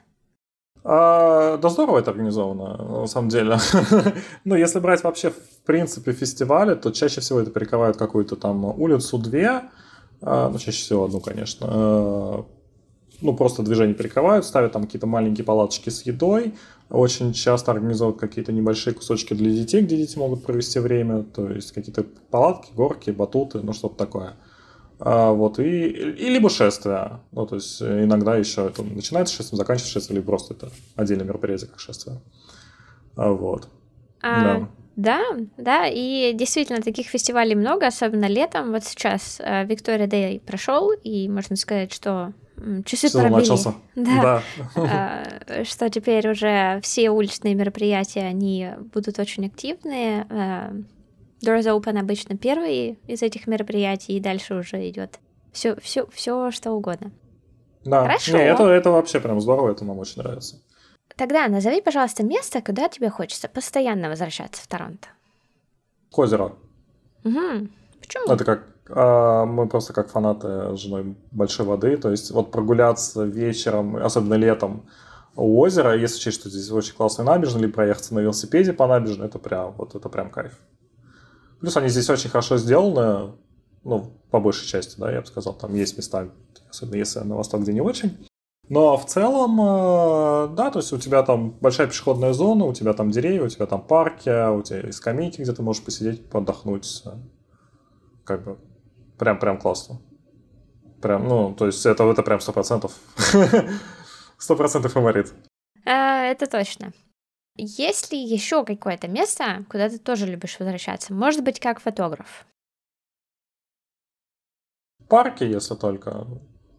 А, да здорово это организовано, на самом деле. ну, если брать вообще, в принципе, фестивали, то чаще всего это перекрывают какую-то там улицу две, а, ну, чаще всего одну, конечно. А, ну, просто движение перекрывают, ставят там какие-то маленькие палаточки с едой, очень часто организуют какие-то небольшие кусочки для детей, где дети могут провести время, то есть какие-то палатки, горки, батуты, ну что-то такое. А, вот, и, и либо шествие, ну, то есть иногда еще это начинается шествие, заканчивается шествие, либо просто это отдельное мероприятие, как шествие. А, вот. А, да. Да, да, и действительно таких фестивалей много, особенно летом. Вот сейчас э, Виктория Дэй прошел, и можно сказать, что часы Сезон пробили. начался. Да. да. А, что теперь уже все уличные мероприятия, они будут очень активные. Doors Open обычно первый из этих мероприятий, и дальше уже идет все, все, все что угодно. Да, Хорошо. Не, это, это вообще прям здорово, это нам очень нравится. Тогда назови, пожалуйста, место, куда тебе хочется постоянно возвращаться в Торонто. К озеру. Угу. Почему? Это как а, мы просто как фанаты с женой большой воды, то есть вот прогуляться вечером, особенно летом, у озера, если учесть, что здесь очень классный набережный, или проехаться на велосипеде по набережной, это прям, вот это прям кайф. Плюс они здесь очень хорошо сделаны, ну, по большей части, да, я бы сказал, там есть места, особенно если на восток, где не очень. Но в целом, э, да, то есть у тебя там большая пешеходная зона, у тебя там деревья, у тебя там парки, у тебя есть скамейки, где ты можешь посидеть, отдохнуть. Как бы Прям, прям классно. Прям, ну, то есть это, это прям сто процентов. Сто процентов фаворит. А, это точно. Есть ли еще какое-то место, куда ты тоже любишь возвращаться? Может быть, как фотограф? Парки, если только.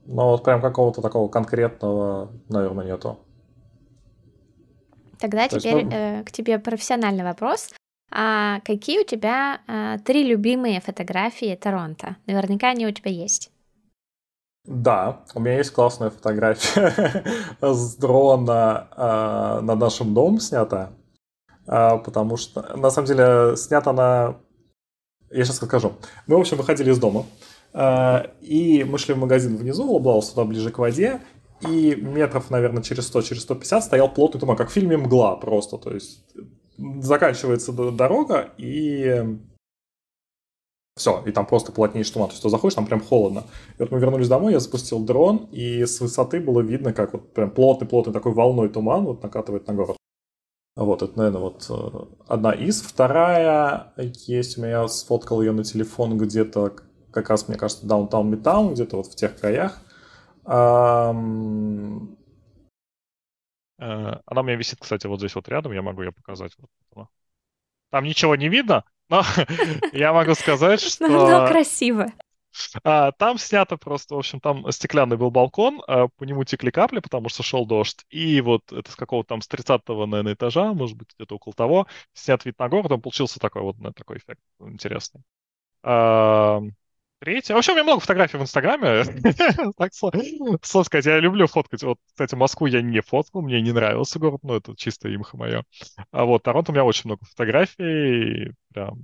Но вот прям какого-то такого конкретного, наверное, нету. Тогда То теперь есть, ну... э, к тебе профессиональный вопрос. А какие у тебя а, три любимые фотографии Торонто? Наверняка они у тебя есть. Да, у меня есть классная фотография с дрона э, над нашим домом снята, э, потому что, на самом деле, снята она... Я сейчас расскажу. Мы, в общем, выходили из дома, э, и мы шли в магазин внизу, Лоблаус, туда ближе к воде, и метров, наверное, через 100, через 150 стоял плотный туман, как в фильме «Мгла» просто, то есть заканчивается дорога, и все, и там просто плотнейший туман. То есть ты заходишь, там прям холодно. И вот мы вернулись домой, я запустил дрон, и с высоты было видно, как вот прям плотный-плотный такой волной туман вот накатывает на город. Вот, это, наверное, вот э, одна из. Вторая есть у меня, сфоткал ее на телефон где-то, как раз, мне кажется, Downtown Midtown, где-то вот в тех краях. Э, она у меня висит, кстати, вот здесь вот рядом, я могу ее показать. Там ничего не видно, но я могу сказать, что... Но красиво. А, там снято просто, в общем, там стеклянный был балкон, а по нему текли капли, потому что шел дождь. И вот это с какого-то там с 30-го, наверное, этажа, может быть, где-то около того, снят вид на город, он получился такой вот такой эффект интересный. А, третье. Вообще, у меня много фотографий в Инстаграме. Так, слово сказать, я люблю фоткать. Вот, кстати, Москву я не фоткал, мне не нравился город, но это чисто имха мое. А вот Торонто у меня очень много фотографий. Прям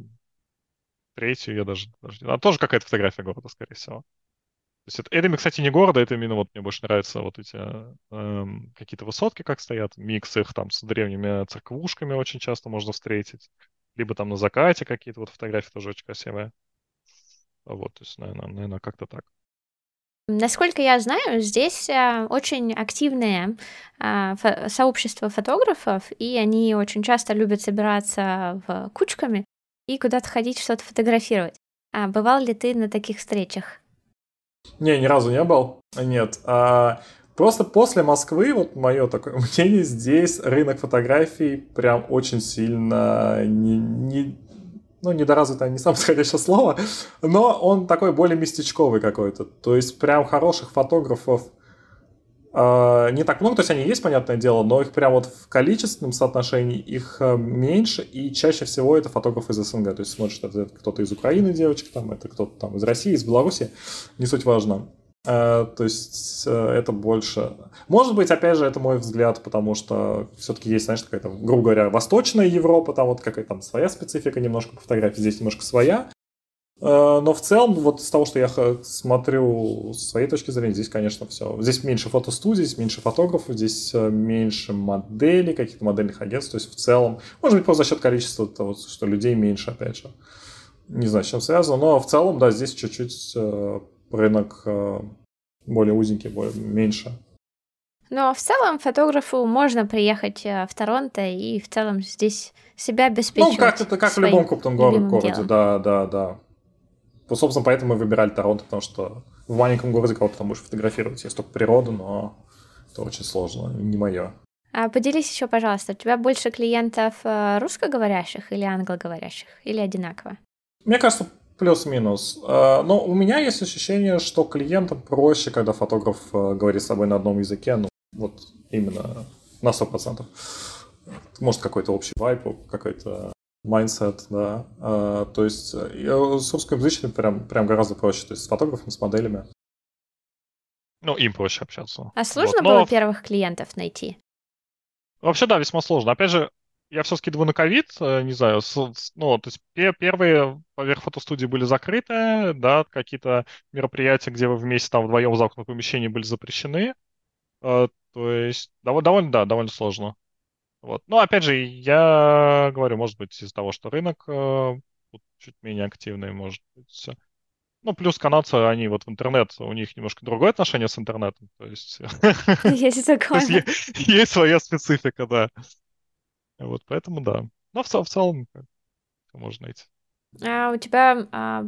третью я даже... даже... А тоже какая-то фотография города, скорее всего. То есть это, это, кстати, не города, это именно вот мне больше нравятся вот эти эм, какие-то высотки, как стоят, микс их там с древними церквушками очень часто можно встретить. Либо там на закате какие-то вот фотографии тоже очень красивые. Вот, то есть, наверное, наверное как-то так. Насколько я знаю, здесь э, очень активное фо- сообщество фотографов, и они очень часто любят собираться в кучками и куда-то ходить, что-то фотографировать. А бывал ли ты на таких встречах? Не, ни разу не был. Нет. А, просто после Москвы, вот мое такое мнение, здесь рынок фотографий прям очень сильно не, не, ну, недоразвитое не самое подходящее слово, но он такой более местечковый какой-то. То есть прям хороших фотографов э, не так много, то есть они есть, понятное дело, но их прям вот в количественном соотношении их э, меньше, и чаще всего это фотографы из СНГ. То есть смотришь, это кто-то из Украины, девочек, там, это кто-то там из России, из Беларуси, не суть важно. Э, то есть э, это больше... Может быть, опять же, это мой взгляд, потому что все-таки есть, знаешь, какая-то, грубо говоря, Восточная Европа, там вот какая-то там своя специфика немножко по фотографии, здесь немножко своя. Э, но в целом, вот с того, что я смотрю с своей точки зрения, здесь, конечно, все. Здесь меньше фотостудий, здесь меньше фотографов, здесь меньше моделей, каких-то модельных агентств. То есть в целом, может быть, просто за счет количества того, что людей меньше, опять же. Не знаю, с чем связано, но в целом, да, здесь чуть-чуть рынок э, более узенький, более меньше. Но в целом фотографу можно приехать э, в Торонто и в целом здесь себя обеспечивать. Ну, как это как в любом крупном городе, делом. да, да, да. Собственно, поэтому мы выбирали Торонто, потому что в маленьком городе кого то там будешь фотографировать. Есть только природа, но это очень сложно, не мое. А поделись еще, пожалуйста, у тебя больше клиентов э, русскоговорящих или англоговорящих, или одинаково? Мне кажется, Плюс-минус. Э, но у меня есть ощущение, что клиентам проще, когда фотограф э, говорит с собой на одном языке, ну, вот именно на 100%. Может, какой-то общий vibe, какой-то mindset, да. Э, то есть с русскоязычными прям, прям гораздо проще, то есть с фотографом, с моделями. Ну, им проще общаться. А сложно вот, но... было первых клиентов найти? Вообще, да, весьма сложно. Опять же, я все скидываю на ковид, э, не знаю, с, ну, то есть первые поверх фотостудии были закрыты, да, какие-то мероприятия, где вы вместе там вдвоем в замкнутом помещении были запрещены, э, то есть довольно, довольно, да, довольно сложно. Вот. Но опять же, я говорю, может быть, из-за того, что рынок э, чуть менее активный, может быть. Ну, плюс канадцы, они вот в интернет, у них немножко другое отношение с интернетом. То есть... Есть такое. Есть своя специфика, да. Вот поэтому да. Но в, в целом можно найти. А у тебя, а,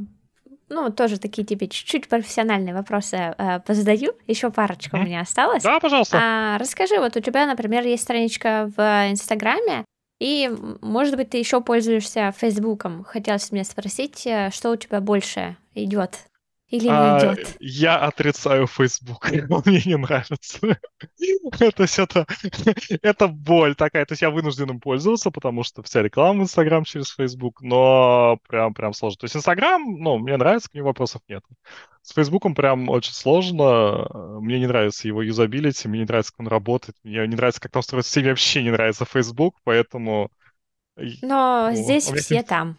ну, тоже такие тебе чуть-чуть профессиональные вопросы а, позадаю. Еще парочка mm-hmm. у меня осталось. Да, пожалуйста. А, расскажи, вот у тебя, например, есть страничка в Инстаграме, и, может быть, ты еще пользуешься Фейсбуком. Хотелось мне спросить, э, что у тебя больше идет или не а, идет? Я отрицаю Facebook, он мне не нравится. То есть это, это боль такая. То есть я вынужден им пользоваться, потому что вся реклама в Instagram через Facebook, но прям, прям сложно. То есть Instagram, ну, мне нравится, к нему вопросов нет. С Facebook прям очень сложно. Мне не нравится его юзабилити, мне не нравится, как он работает, мне не нравится, как там строится мне вообще не нравится Facebook, поэтому... Но ну, здесь все там.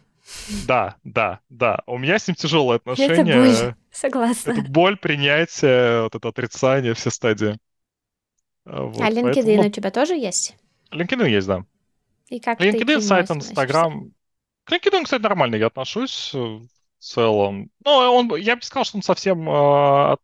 Да, да, да. У меня с ним тяжелое отношение. Это боль, согласна. Это боль, принятие, вот это отрицание, все стадии. А, вот, а LinkedIn поэтому... у тебя тоже есть? LinkedIn есть, да. И как LinkedIn, сайт, Instagram. К LinkedIn, кстати, нормально я отношусь э, в целом. Ну, он, я бы сказал, что он совсем э,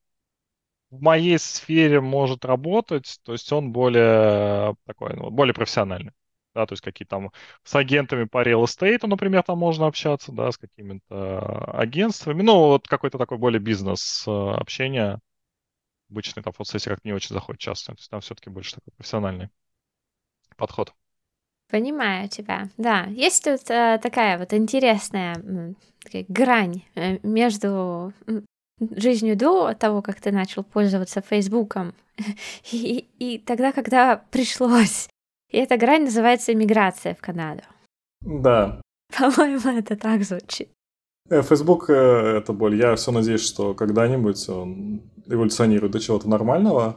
в моей сфере может работать, то есть он более такой, ну, более профессиональный да, то есть какие там с агентами по real estate, например, там можно общаться, да, с какими-то агентствами, ну, вот какой-то такой более бизнес э, общение. Обычный там фотосессия как не очень заходит часто, то есть там все-таки больше такой профессиональный подход. Понимаю тебя, да. Есть тут э, такая вот интересная такая грань э, между жизнью до того, как ты начал пользоваться Фейсбуком, и, и тогда, когда пришлось и эта грань называется иммиграция в Канаду. Да. По-моему, это так звучит. Э, Facebook э, это боль. Я все надеюсь, что когда-нибудь он эволюционирует до чего-то нормального.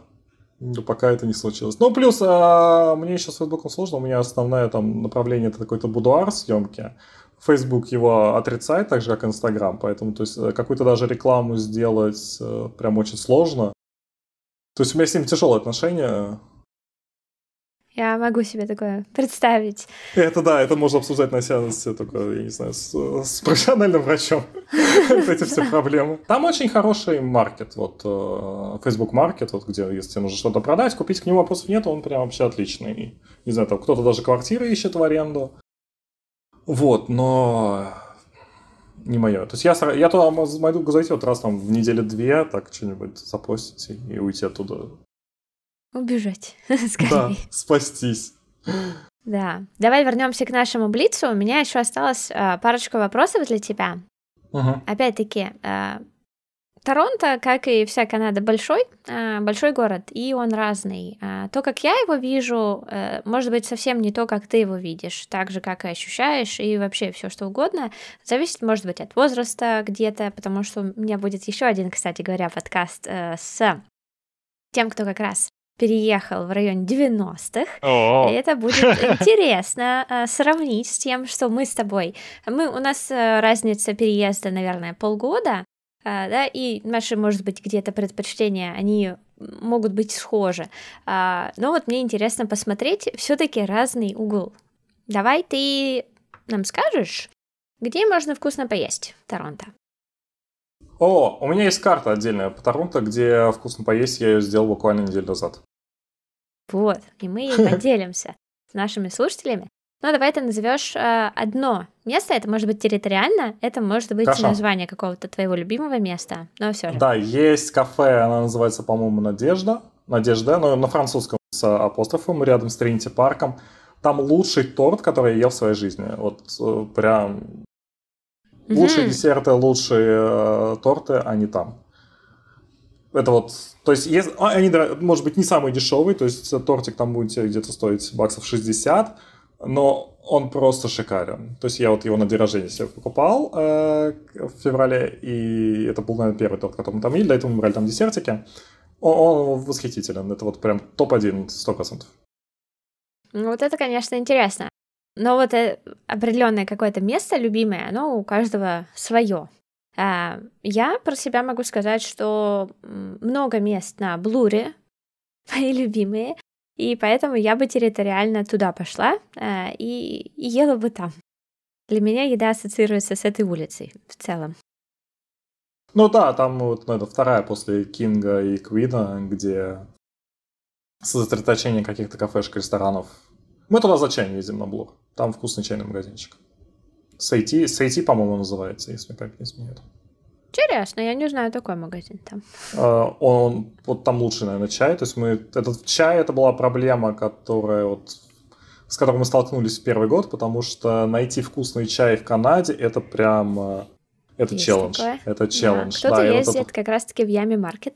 Но пока это не случилось. Ну, плюс, а, мне еще с Facebook сложно. У меня основное там направление это какой-то будуар съемки. Facebook его отрицает, так же, как Instagram. Поэтому, то есть, э, какую-то даже рекламу сделать прям очень сложно. То есть, у меня с ним тяжелые отношения. Я могу себе такое представить. Это да, это можно обсуждать на сеансе только, я не знаю, с, с профессиональным врачом. Эти все проблемы. Там очень хороший маркет, вот э, Facebook маркет, вот где, если тебе нужно что-то продать, купить к нему вопросов нет, он прям вообще отличный. Не знаю, там кто-то даже квартиры ищет в аренду. Вот, но не мое. То есть я, я туда могу зайти вот раз там в неделю две, так что-нибудь запостить и уйти оттуда Убежать, скорее. Да, спастись. Да. Давай вернемся к нашему блицу. У меня еще осталось э, парочка вопросов для тебя. Угу. Опять-таки, э, Торонто, как и вся Канада, большой, э, большой город, и он разный. Э, то, как я его вижу, э, может быть совсем не то, как ты его видишь, так же, как и ощущаешь, и вообще все что угодно. Зависит, может быть, от возраста где-то, потому что у меня будет еще один, кстати говоря, подкаст э, с тем, кто как раз переехал в район 90-х. И это будет интересно э, сравнить с тем, что мы с тобой. Мы, у нас э, разница переезда, наверное, полгода, э, да, и наши, может быть, где-то предпочтения, они могут быть схожи. А, но вот мне интересно посмотреть все-таки разный угол. Давай ты нам скажешь, где можно вкусно поесть в Торонто? О, у меня есть карта отдельная по Торонто, где вкусно поесть, я ее сделал буквально неделю назад. Вот, и мы ей поделимся с нашими слушателями. Ну, давай ты назовешь э, одно место, это может быть территориально, это может быть Хорошо. название какого-то твоего любимого места, но все же. Да, есть кафе, она называется, по-моему, Надежда. Надежда, но на французском с апострофом, рядом с Тринити парком. Там лучший торт, который я ел в своей жизни. Вот э, прям лучшие десерты, лучшие э, торты, они там. Это вот, то есть, если, а, они, может быть, не самые дешевые, то есть тортик там будет где-то стоить баксов 60, но он просто шикарен. То есть я вот его на день рождения себе покупал э, в феврале, и это был, наверное, первый торт, который мы там ели, до этого мы брали там десертики. Он, он восхитителен, это вот прям топ-1, 100%. Ну вот это, конечно, интересно. Но вот э, определенное какое-то место любимое, оно у каждого свое. А, я про себя могу сказать, что много мест на Блуре, мои любимые, и поэтому я бы территориально туда пошла а, и, ела бы там. Для меня еда ассоциируется с этой улицей в целом. Ну да, там вот ну, это вторая после Кинга и Квина, где сосредоточение каких-то кафешек, ресторанов. Мы туда за чаем ездим на Блур. Там вкусный чайный магазинчик. Сойти, сойти, по-моему, называется, если память не изменяет. Интересно, я не знаю такой магазин там. Uh, он, вот там лучший, наверное, чай. То есть мы, этот чай, это была проблема, которая вот с которой мы столкнулись в первый год, потому что найти вкусный чай в Канаде это прям э, это Есть челлендж. Такое. Это челлендж. Да, кто-то да, ездит вот это... как раз-таки в Яме Маркет.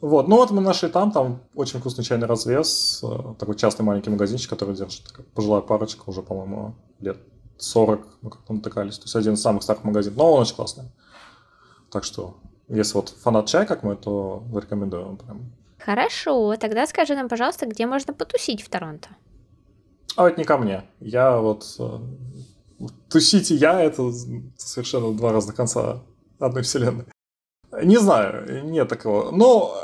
Вот, ну вот мы нашли там, там очень вкусный чайный развес, э, такой частный маленький магазинчик, который держит пожилая парочка уже, по-моему, лет 40, мы как-то натыкались. То есть один из самых старых магазинов, но он очень классный. Так что, если вот фанат чая, как мы, то рекомендую прям. Хорошо, тогда скажи нам, пожалуйста, где можно потусить в Торонто? А это не ко мне. Я вот... Э, тусить и я — это совершенно два разных конца одной вселенной. Не знаю, нет такого. Но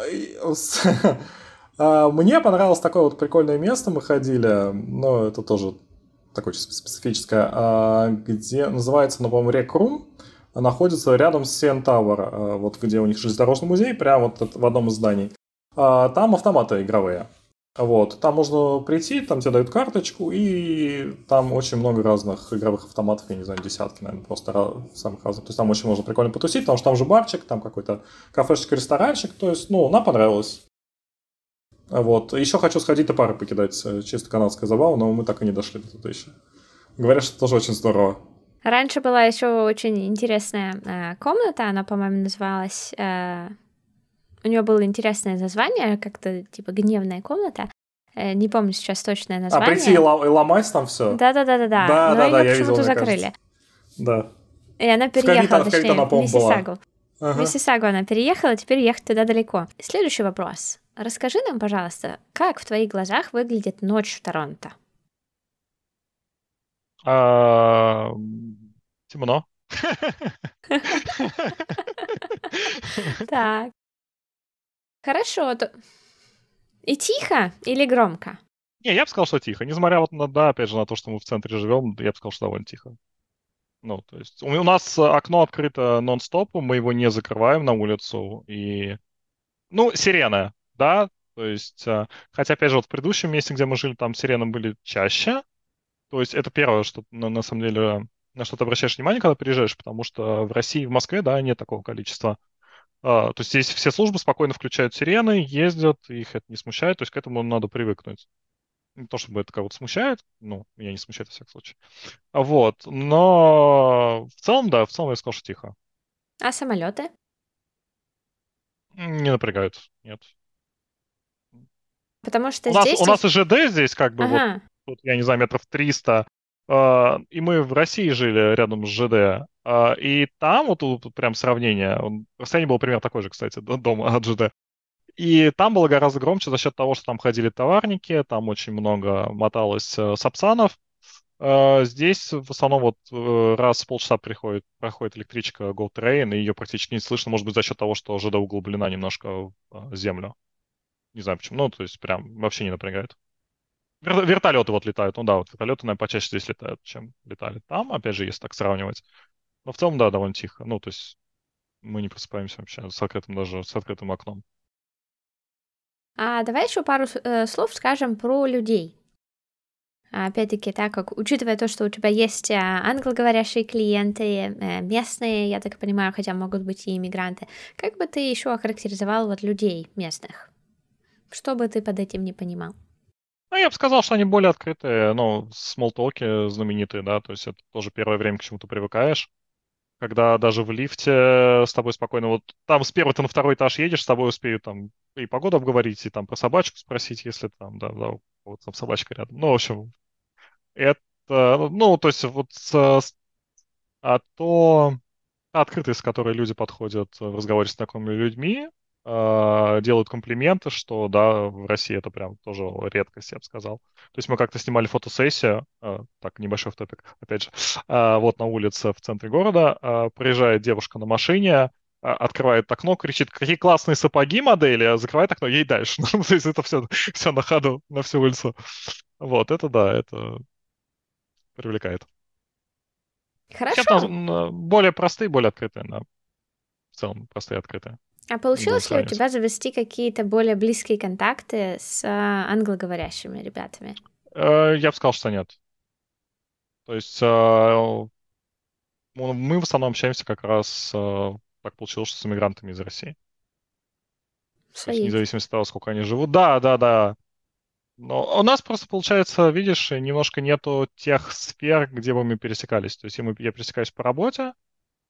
а, мне понравилось такое вот прикольное место, мы ходили, но это тоже такое специфическое, а, где называется, ну, по-моему, Рекрум, находится рядом с Сен Тауэр, а, вот где у них железнодорожный музей, прямо вот в одном из зданий. Там автоматы игровые. Вот, там можно прийти, там тебе дают карточку, и там очень много разных игровых автоматов, я не знаю, десятки, наверное, просто самых разных. То есть там очень можно прикольно потусить, потому что там же барчик, там какой-то кафешечка, ресторанчик, то есть, ну, нам понравилось. Вот. Еще хочу сходить и пары покидать. Э, чисто канадская забава, но мы так и не дошли до туда еще. Говорят, что тоже очень здорово. Раньше была еще очень интересная э, комната, она, по-моему, называлась... Э, у нее было интересное название, как-то типа гневная комната. Э, не помню сейчас точное а, название. А прийти и, лом- и ломать там все? Да-да-да-да-да. Да, да, ее да, почему-то закрыли. Да. И она В переехала, в точнее, Кавита, в. Миссисагу. В Ага. Миссисагу она переехала, теперь ехать туда далеко. Следующий вопрос. Расскажи нам, пожалуйста, как в твоих глазах выглядит ночь в Торонто? А, Темно. Так. Хорошо. И тихо или громко? Не, я бы сказал, что тихо. Несмотря вот на, да, опять же, на то, что мы в центре живем, я бы сказал, что довольно тихо. Ну, то есть у, у нас окно открыто нон-стоп, мы его не закрываем на улицу. И, ну, сирены, да, то есть, э, хотя, опять же, вот в предыдущем месте, где мы жили, там сирены были чаще. То есть это первое, что на, на самом деле, на что ты обращаешь внимание, когда приезжаешь, потому что в России, в Москве, да, нет такого количества. А, то есть здесь все службы спокойно включают сирены, ездят, их это не смущает, то есть к этому надо привыкнуть. Не то чтобы это кого-то смущает, ну, меня не смущает во всяком случае. Вот, но в целом, да, в целом я сказал, что тихо. А самолеты? Не напрягают, нет. Потому что У нас, здесь... у нас и ЖД здесь как бы вот Ага. тут, я не знаю, метров 300. а, И мы в России жили рядом с ЖД. а, И там вот тут прям сравнение. Расстояние было примерно такое же, кстати, до дома от ЖД. И там было гораздо громче за счет того, что там ходили товарники, там очень много моталось э, сапсанов. А, Здесь в основном вот э, раз в полчаса приходит, проходит электричка Go Train, и ее практически не слышно, может быть, за счет того, что ЖД углублена немножко в э, землю. Не знаю почему, ну, то есть прям вообще не напрягает. Вер- Вертолеты вот летают. Ну да, вот вертолеты, наверное, почаще здесь летают, чем летали там, опять же, если так сравнивать. Но в целом, да, довольно тихо. Ну, то есть мы не просыпаемся вообще с открытым даже, с открытым окном. А давай еще пару э, слов скажем про людей. Опять-таки, так как, учитывая то, что у тебя есть а, англоговорящие клиенты, э, местные, я так понимаю, хотя могут быть и иммигранты, как бы ты еще охарактеризовал вот людей местных? Что бы ты под этим не понимал? Ну, я бы сказал, что они более открытые, ну, смолтоки знаменитые, да, то есть это тоже первое время к чему ты привыкаешь. Когда даже в лифте с тобой спокойно, вот там с первого ты на второй этаж едешь, с тобой успеют там и погоду обговорить, и там про собачку спросить, если там, да, да, вот там собачка рядом. Ну, в общем, это, ну, то есть вот с, а то открытость, с которой люди подходят в разговоре с знакомыми людьми, делают комплименты, что, да, в России это прям тоже редкость, я бы сказал. То есть мы как-то снимали фотосессию, э, так, небольшой топик, опять же, э, вот на улице в центре города, приезжает девушка на машине, открывает окно, кричит, какие классные сапоги модели, а закрывает окно, ей дальше. Ну, то есть это все, все на ходу, на всю улицу. Вот, это да, это привлекает. Хорошо. Более простые, более открытые, да. В целом, простые, открытые. А получилось ли у тебя завести какие-то более близкие контакты с а, англоговорящими ребятами? Э, Я бы сказал, что нет. То есть э, мы в основном общаемся как раз, э, так получилось, что с иммигрантами из России. То есть зависимости от того, сколько они живут. Да, да, да. Но у нас просто получается, видишь, немножко нету тех сфер, где бы мы пересекались. То есть я пересекаюсь по работе,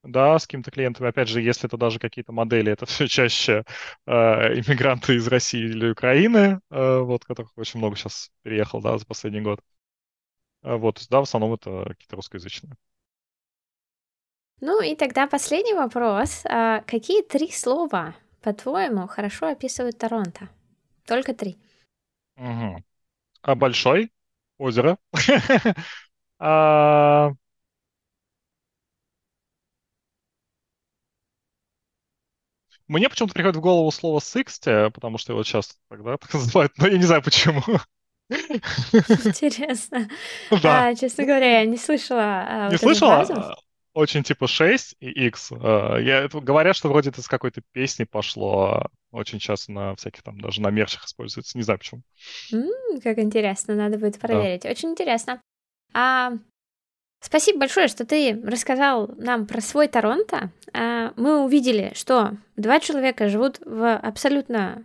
да, с какими-то клиентами. Опять же, если это даже какие-то модели, это все чаще э, иммигранты из России или Украины, э, вот, которых очень много сейчас переехал, да, за последний год. Э, Вот, то есть, да, в основном это какие-то русскоязычные. Ну и тогда последний вопрос. А, какие три слова, по-твоему, хорошо описывают Торонто? Только три. Мгм. А большой? Озеро. А, Мне почему-то приходит в голову слово 60, потому что его часто тогда так называют, но я не знаю почему. Интересно. Да. А, честно говоря, я не слышала а, Не вот слышала? Очень типа 6 и X. А, Я, говорят, что вроде это с какой-то песни пошло. а, Очень часто на всяких там, даже на мерчах используется. Не знаю почему. М, Как интересно, надо будет проверить. Очень интересно. А, спасибо большое, что ты рассказал нам про свой Торонто. А, мы увидели, что два человека живут в абсолютно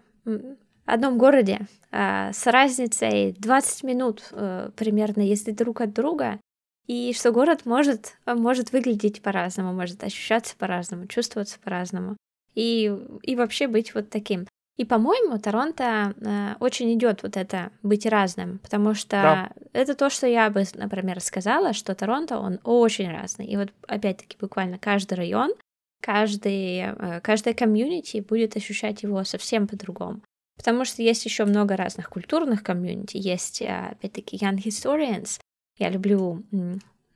одном городе а, с разницей 20 минут э, примерно езды друг от друга. И что город может, может выглядеть по-разному, может ощущаться по-разному, чувствоваться по-разному. И, и вообще быть вот таким. И, по-моему, Торонто э, очень идет вот это быть разным, потому что да. это то, что я бы, например, сказала, что Торонто, он очень разный. И вот опять-таки буквально каждый район, каждый, э, каждая комьюнити будет ощущать его совсем по-другому. Потому что есть еще много разных культурных комьюнити. Есть, э, опять-таки, Young Historians. Я люблю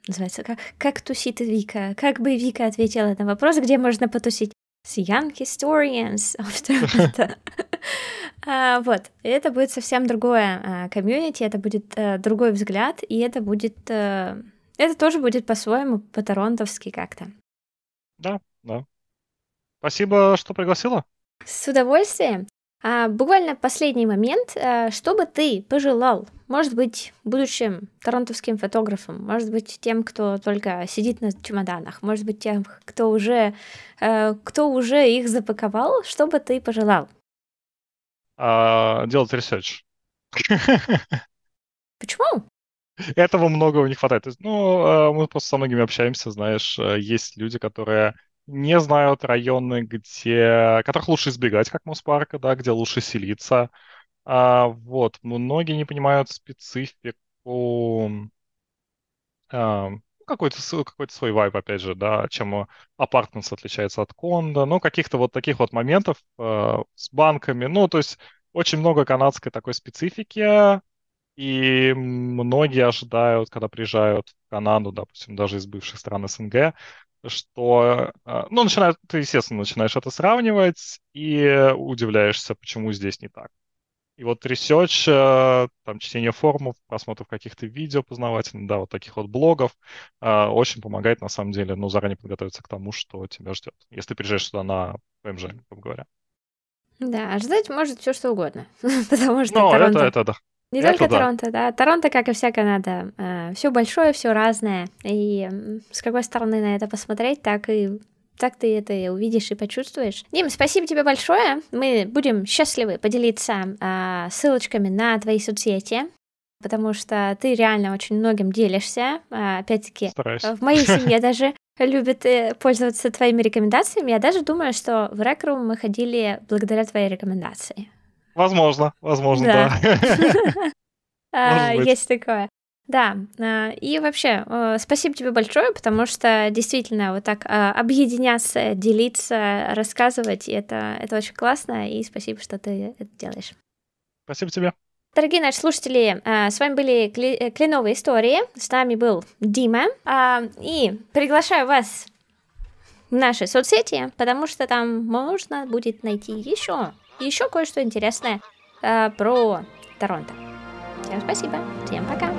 называется как, как тусит Вика? Как бы Вика ответила на вопрос, где можно потусить? С Young Historians а, вот, это будет совсем другое а, комьюнити, это будет а, другой взгляд, и это будет... А, это тоже будет по-своему, по-торонтовски как-то. Да, да. Спасибо, что пригласила. С удовольствием. А, буквально последний момент. А, что бы ты пожелал? Может быть, будущим торонтовским фотографом, может быть, тем, кто только сидит на чемоданах, может быть, тем, кто уже, а, кто уже их запаковал. Что бы ты пожелал? А, делать research. Почему? Этого многого не хватает. Ну, а, мы просто со многими общаемся, знаешь, есть люди, которые не знают районы, где, которых лучше избегать, как Моспарка, да, где лучше селиться. А, вот, многие не понимают специфику а, какой-то какой свой вайб, опять же, да, чем апартментс отличается от конда, ну, каких-то вот таких вот моментов э, с банками, ну, то есть очень много канадской такой специфики, и многие ожидают, когда приезжают Канаду, допустим, даже из бывших стран СНГ, что, э, ну, начинает, ты, естественно, начинаешь это сравнивать и удивляешься, почему здесь не так. И вот research, э, там, чтение форумов, просмотр каких-то видео познавательных, да, вот таких вот блогов, э, очень помогает, на самом деле, ну, заранее подготовиться к тому, что тебя ждет, если ты приезжаешь сюда на ПМЖ, грубо говоря. Да, ожидать может все что угодно, потому что Ну, это, это, да. Не Это только да. Торонто, да. Торонто, как и вся Канада, э, все большое, все разное. И с какой стороны на это посмотреть, так и так ты это увидишь и почувствуешь. Дим, спасибо тебе большое. Мы будем счастливы поделиться э, ссылочками на твои соцсети, потому что ты реально очень многим делишься. Э, опять-таки, Стараюсь. в моей семье даже любят э, пользоваться твоими рекомендациями. Я даже думаю, что в Рекрум мы ходили благодаря твоей рекомендации. Возможно, возможно, да. А, есть такое. Да, а, и вообще, э, спасибо тебе большое, потому что действительно вот так а, объединяться, делиться, рассказывать, это, это очень классно, и спасибо, что ты это делаешь. Спасибо тебе. Дорогие наши слушатели, с вами были э, Кленовые истории, с нами был Дима, и приглашаю вас в наши соцсети, потому что там можно будет найти еще еще кое-что интересное э, про Торонто. Всем спасибо, всем пока.